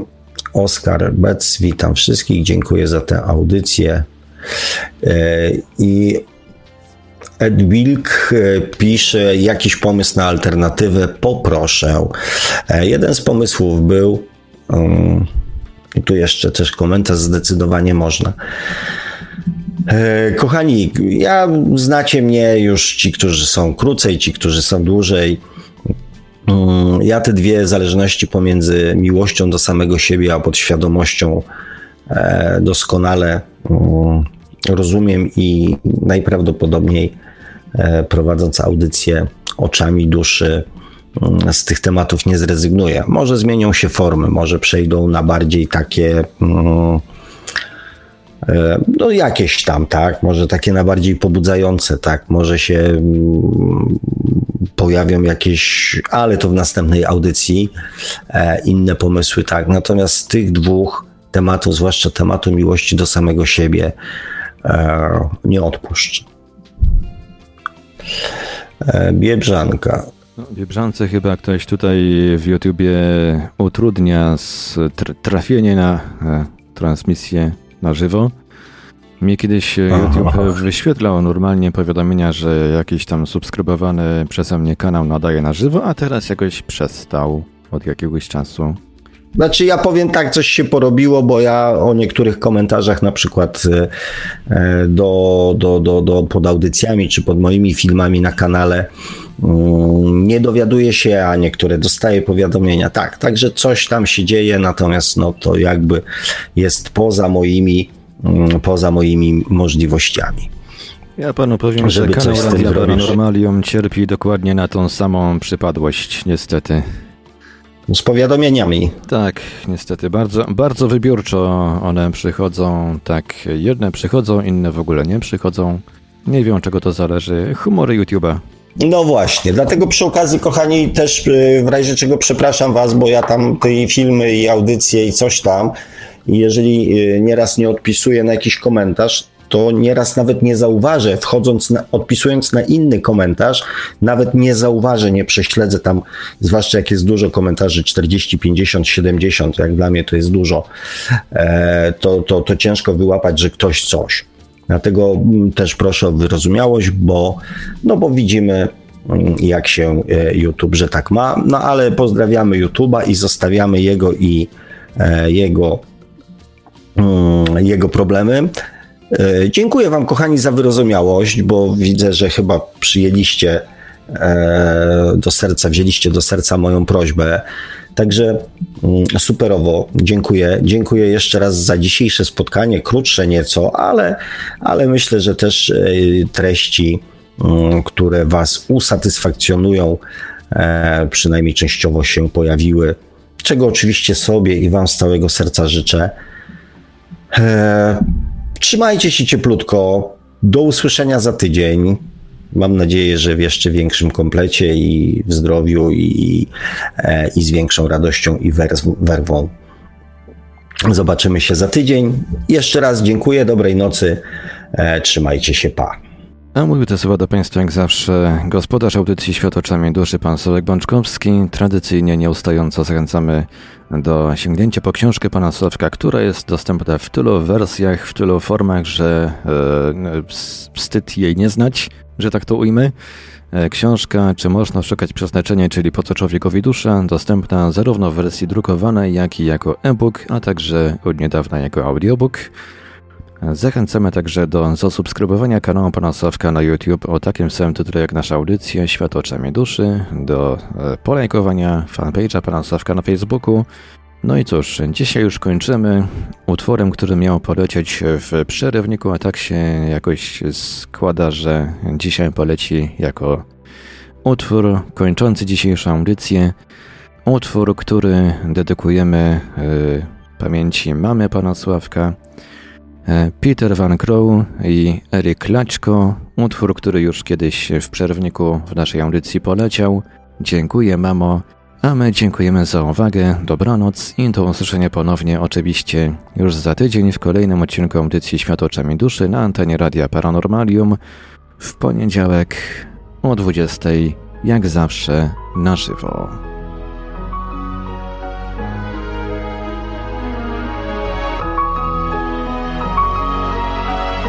Oskar Bec, witam wszystkich, dziękuję za tę audycję. I Ed Wilk e, pisze jakiś pomysł na alternatywę, poproszę. Jeden z pomysłów był, um, i tu jeszcze też komentarz, zdecydowanie można. E, kochani, ja znacie mnie już ci, którzy są krócej, ci, którzy są dłużej. Mm, ja te dwie zależności pomiędzy miłością do samego siebie a podświadomością e, doskonale mm, rozumiem i najprawdopodobniej e, prowadząc audycję oczami duszy mm, z tych tematów nie zrezygnuję. Może zmienią się formy, może przejdą na bardziej takie E, no jakieś tam, tak, może takie na bardziej pobudzające, tak, może się mm, pojawią jakieś, ale to w następnej audycji, e, inne pomysły, tak. Natomiast z tych dwóch tematów, zwłaszcza tematu miłości do samego siebie, nie odpuszczę. Biebrzanka. No, Biebrzance chyba ktoś tutaj w YouTubie utrudnia trafienie na transmisję na żywo. Mnie kiedyś YouTube Aha. wyświetlał normalnie powiadomienia, że jakiś tam subskrybowany przeze mnie kanał nadaje na żywo, a teraz jakoś przestał od jakiegoś czasu. Znaczy ja powiem tak, coś się porobiło, bo ja o niektórych komentarzach na przykład e, do, do, do, do pod audycjami czy pod moimi filmami na kanale mm, nie dowiaduję się, a niektóre dostaję powiadomienia. Tak, także coś tam się dzieje, natomiast no to jakby jest poza moimi Mm, poza moimi możliwościami. Ja panu powiem, że kanał Radia Paranormalium cierpi dokładnie na tą samą przypadłość, niestety. Z powiadomieniami. Tak, niestety. Bardzo, bardzo wybiórczo one przychodzą. Tak, jedne przychodzą, inne w ogóle nie przychodzą. Nie wiem, czego to zależy. Humory YouTube'a. No właśnie, dlatego przy okazji, kochani, też y, w razie czego przepraszam Was, bo ja tam te filmy i audycje i coś tam jeżeli y, nieraz nie odpisuję na jakiś komentarz, to nieraz nawet nie zauważę, wchodząc, na, odpisując na inny komentarz, nawet nie zauważę, nie prześledzę tam, zwłaszcza jak jest dużo komentarzy, 40, 50, 70, jak dla mnie to jest dużo, e, to, to, to ciężko wyłapać, że ktoś coś. Dlatego mm, też proszę o wyrozumiałość, bo, no bo widzimy, mm, jak się e, YouTube, że tak ma, no ale pozdrawiamy YouTube'a i zostawiamy jego i e, jego Mm, jego problemy. E, dziękuję Wam, kochani, za wyrozumiałość, bo widzę, że chyba przyjęliście e, do serca, wzięliście do serca moją prośbę. Także mm, superowo, dziękuję. Dziękuję jeszcze raz za dzisiejsze spotkanie, krótsze nieco, ale, ale myślę, że też e, treści, mm, które Was usatysfakcjonują, przynajmniej częściowo się pojawiły, czego oczywiście sobie i Wam z całego serca życzę. E, trzymajcie się cieplutko. Do usłyszenia za tydzień. Mam nadzieję, że w jeszcze większym komplecie i w zdrowiu, i, e, i z większą radością i werwą. Zobaczymy się za tydzień. Jeszcze raz dziękuję, dobrej nocy. E, trzymajcie się, pa. A mówił te słowa do Państwa jak zawsze gospodarz audycji Świat oczami duszy, pan Sławek Bączkowski. Tradycyjnie nieustająco zachęcamy do sięgnięcia po książkę pana Sławka, która jest dostępna w tylu wersjach, w tylu formach, że e, wstyd jej nie znać, że tak to ujmę. E, książka Czy można szukać przeznaczenia, czyli po co człowiekowi dusza, dostępna zarówno w wersji drukowanej, jak i jako e-book, a także od niedawna jako audiobook. Zachęcamy także do zasubskrybowania kanału Pana Sławka na YouTube o takim samym tytule jak nasza audycja Świat oczami duszy, do e, polajkowania fanpage'a Pana Sławka na Facebooku. No i cóż, dzisiaj już kończymy utworem, który miał polecieć w przerywniku, a tak się jakoś składa, że dzisiaj poleci jako utwór kończący dzisiejszą audycję. Utwór, który dedykujemy y, pamięci mamy Pana Sławka. E, Peter Van Crow i Erik Laczko, utwór, który już kiedyś w przerwniku w naszej audycji poleciał. Dziękuję, mamo. A my dziękujemy za uwagę, dobranoc i do usłyszenia ponownie oczywiście już za tydzień w kolejnym odcinku audycji Świat oczami duszy na antenie Radia Paranormalium w poniedziałek o 20 jak zawsze na żywo.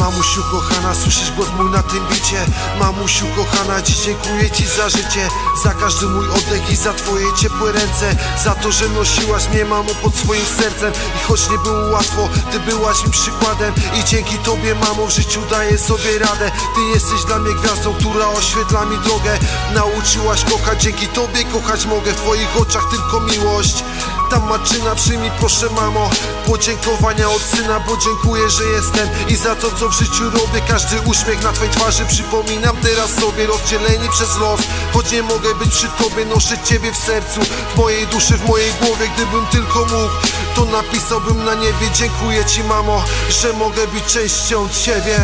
Mamusiu kochana, słyszysz głos mój na tym bicie? Mamusiu kochana, dziś dziękuję Ci za życie. Za każdy mój oddech i za Twoje ciepłe ręce. Za to, że nosiłaś mnie mamo pod swoim sercem. I choć nie było łatwo, Ty byłaś mi przykładem. I dzięki Tobie mamo w życiu daję sobie radę. Ty jesteś dla mnie gwiazdą, która oświetla mi drogę. Nauczyłaś kochać, dzięki Tobie kochać mogę. W Twoich oczach tylko miłość Tam maczyna, przyjmij proszę mamo. Podziękowania od syna, bo dziękuję, że jestem. I za to, co w życiu robię Każdy uśmiech na twej twarzy Przypominam. Teraz sobie rozdzieleni przez los Choć nie mogę być przy tobie, noszę ciebie w sercu. W mojej duszy, w mojej głowie Gdybym tylko mógł, to napisałbym na niebie Dziękuję ci mamo, że mogę być częścią ciebie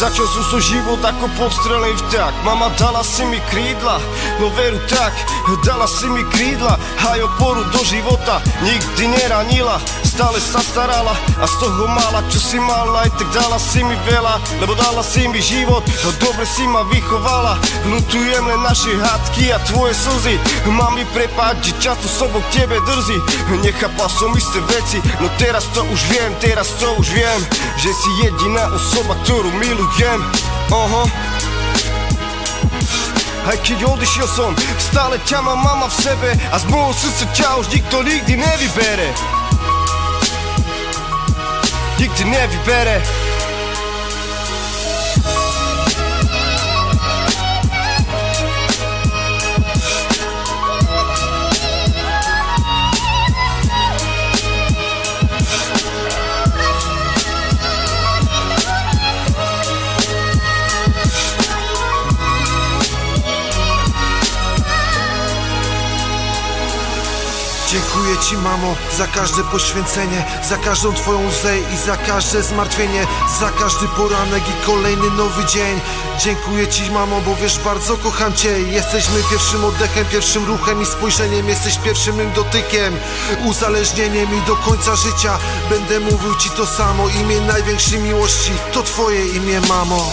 začal som svoj život ako podstrelený vták Mama dala si mi krídla, no veru tak Dala si mi krídla, aj oporu do života Nikdy neranila, stále sa starala A z toho mala, čo si mala Aj tak dala si mi veľa, lebo dala si mi život No dobre si ma vychovala. Lutujem len naše hádky a tvoje slzy. Mami prepáč, že často sobou k tebe drzí. Nechápal som isté veci, no teraz to už viem Teraz to už viem, že si jediná osoba, ktorú milujem. Oho. Aj keď odišiel som, stále ťa má mama v sebe A z môjho srdca ťa už nikto nikdy nevybere Gittin evi better. Mamo za każde poświęcenie Za każdą Twoją łzę i za każde zmartwienie Za każdy poranek i kolejny nowy dzień. Dziękuję Ci mamo, bo wiesz bardzo kocham Cię Jesteś my pierwszym oddechem, pierwszym ruchem i spojrzeniem. Jesteś pierwszym mym dotykiem, uzależnieniem i do końca życia Będę mówił Ci to samo, imię największej miłości To Twoje imię mamo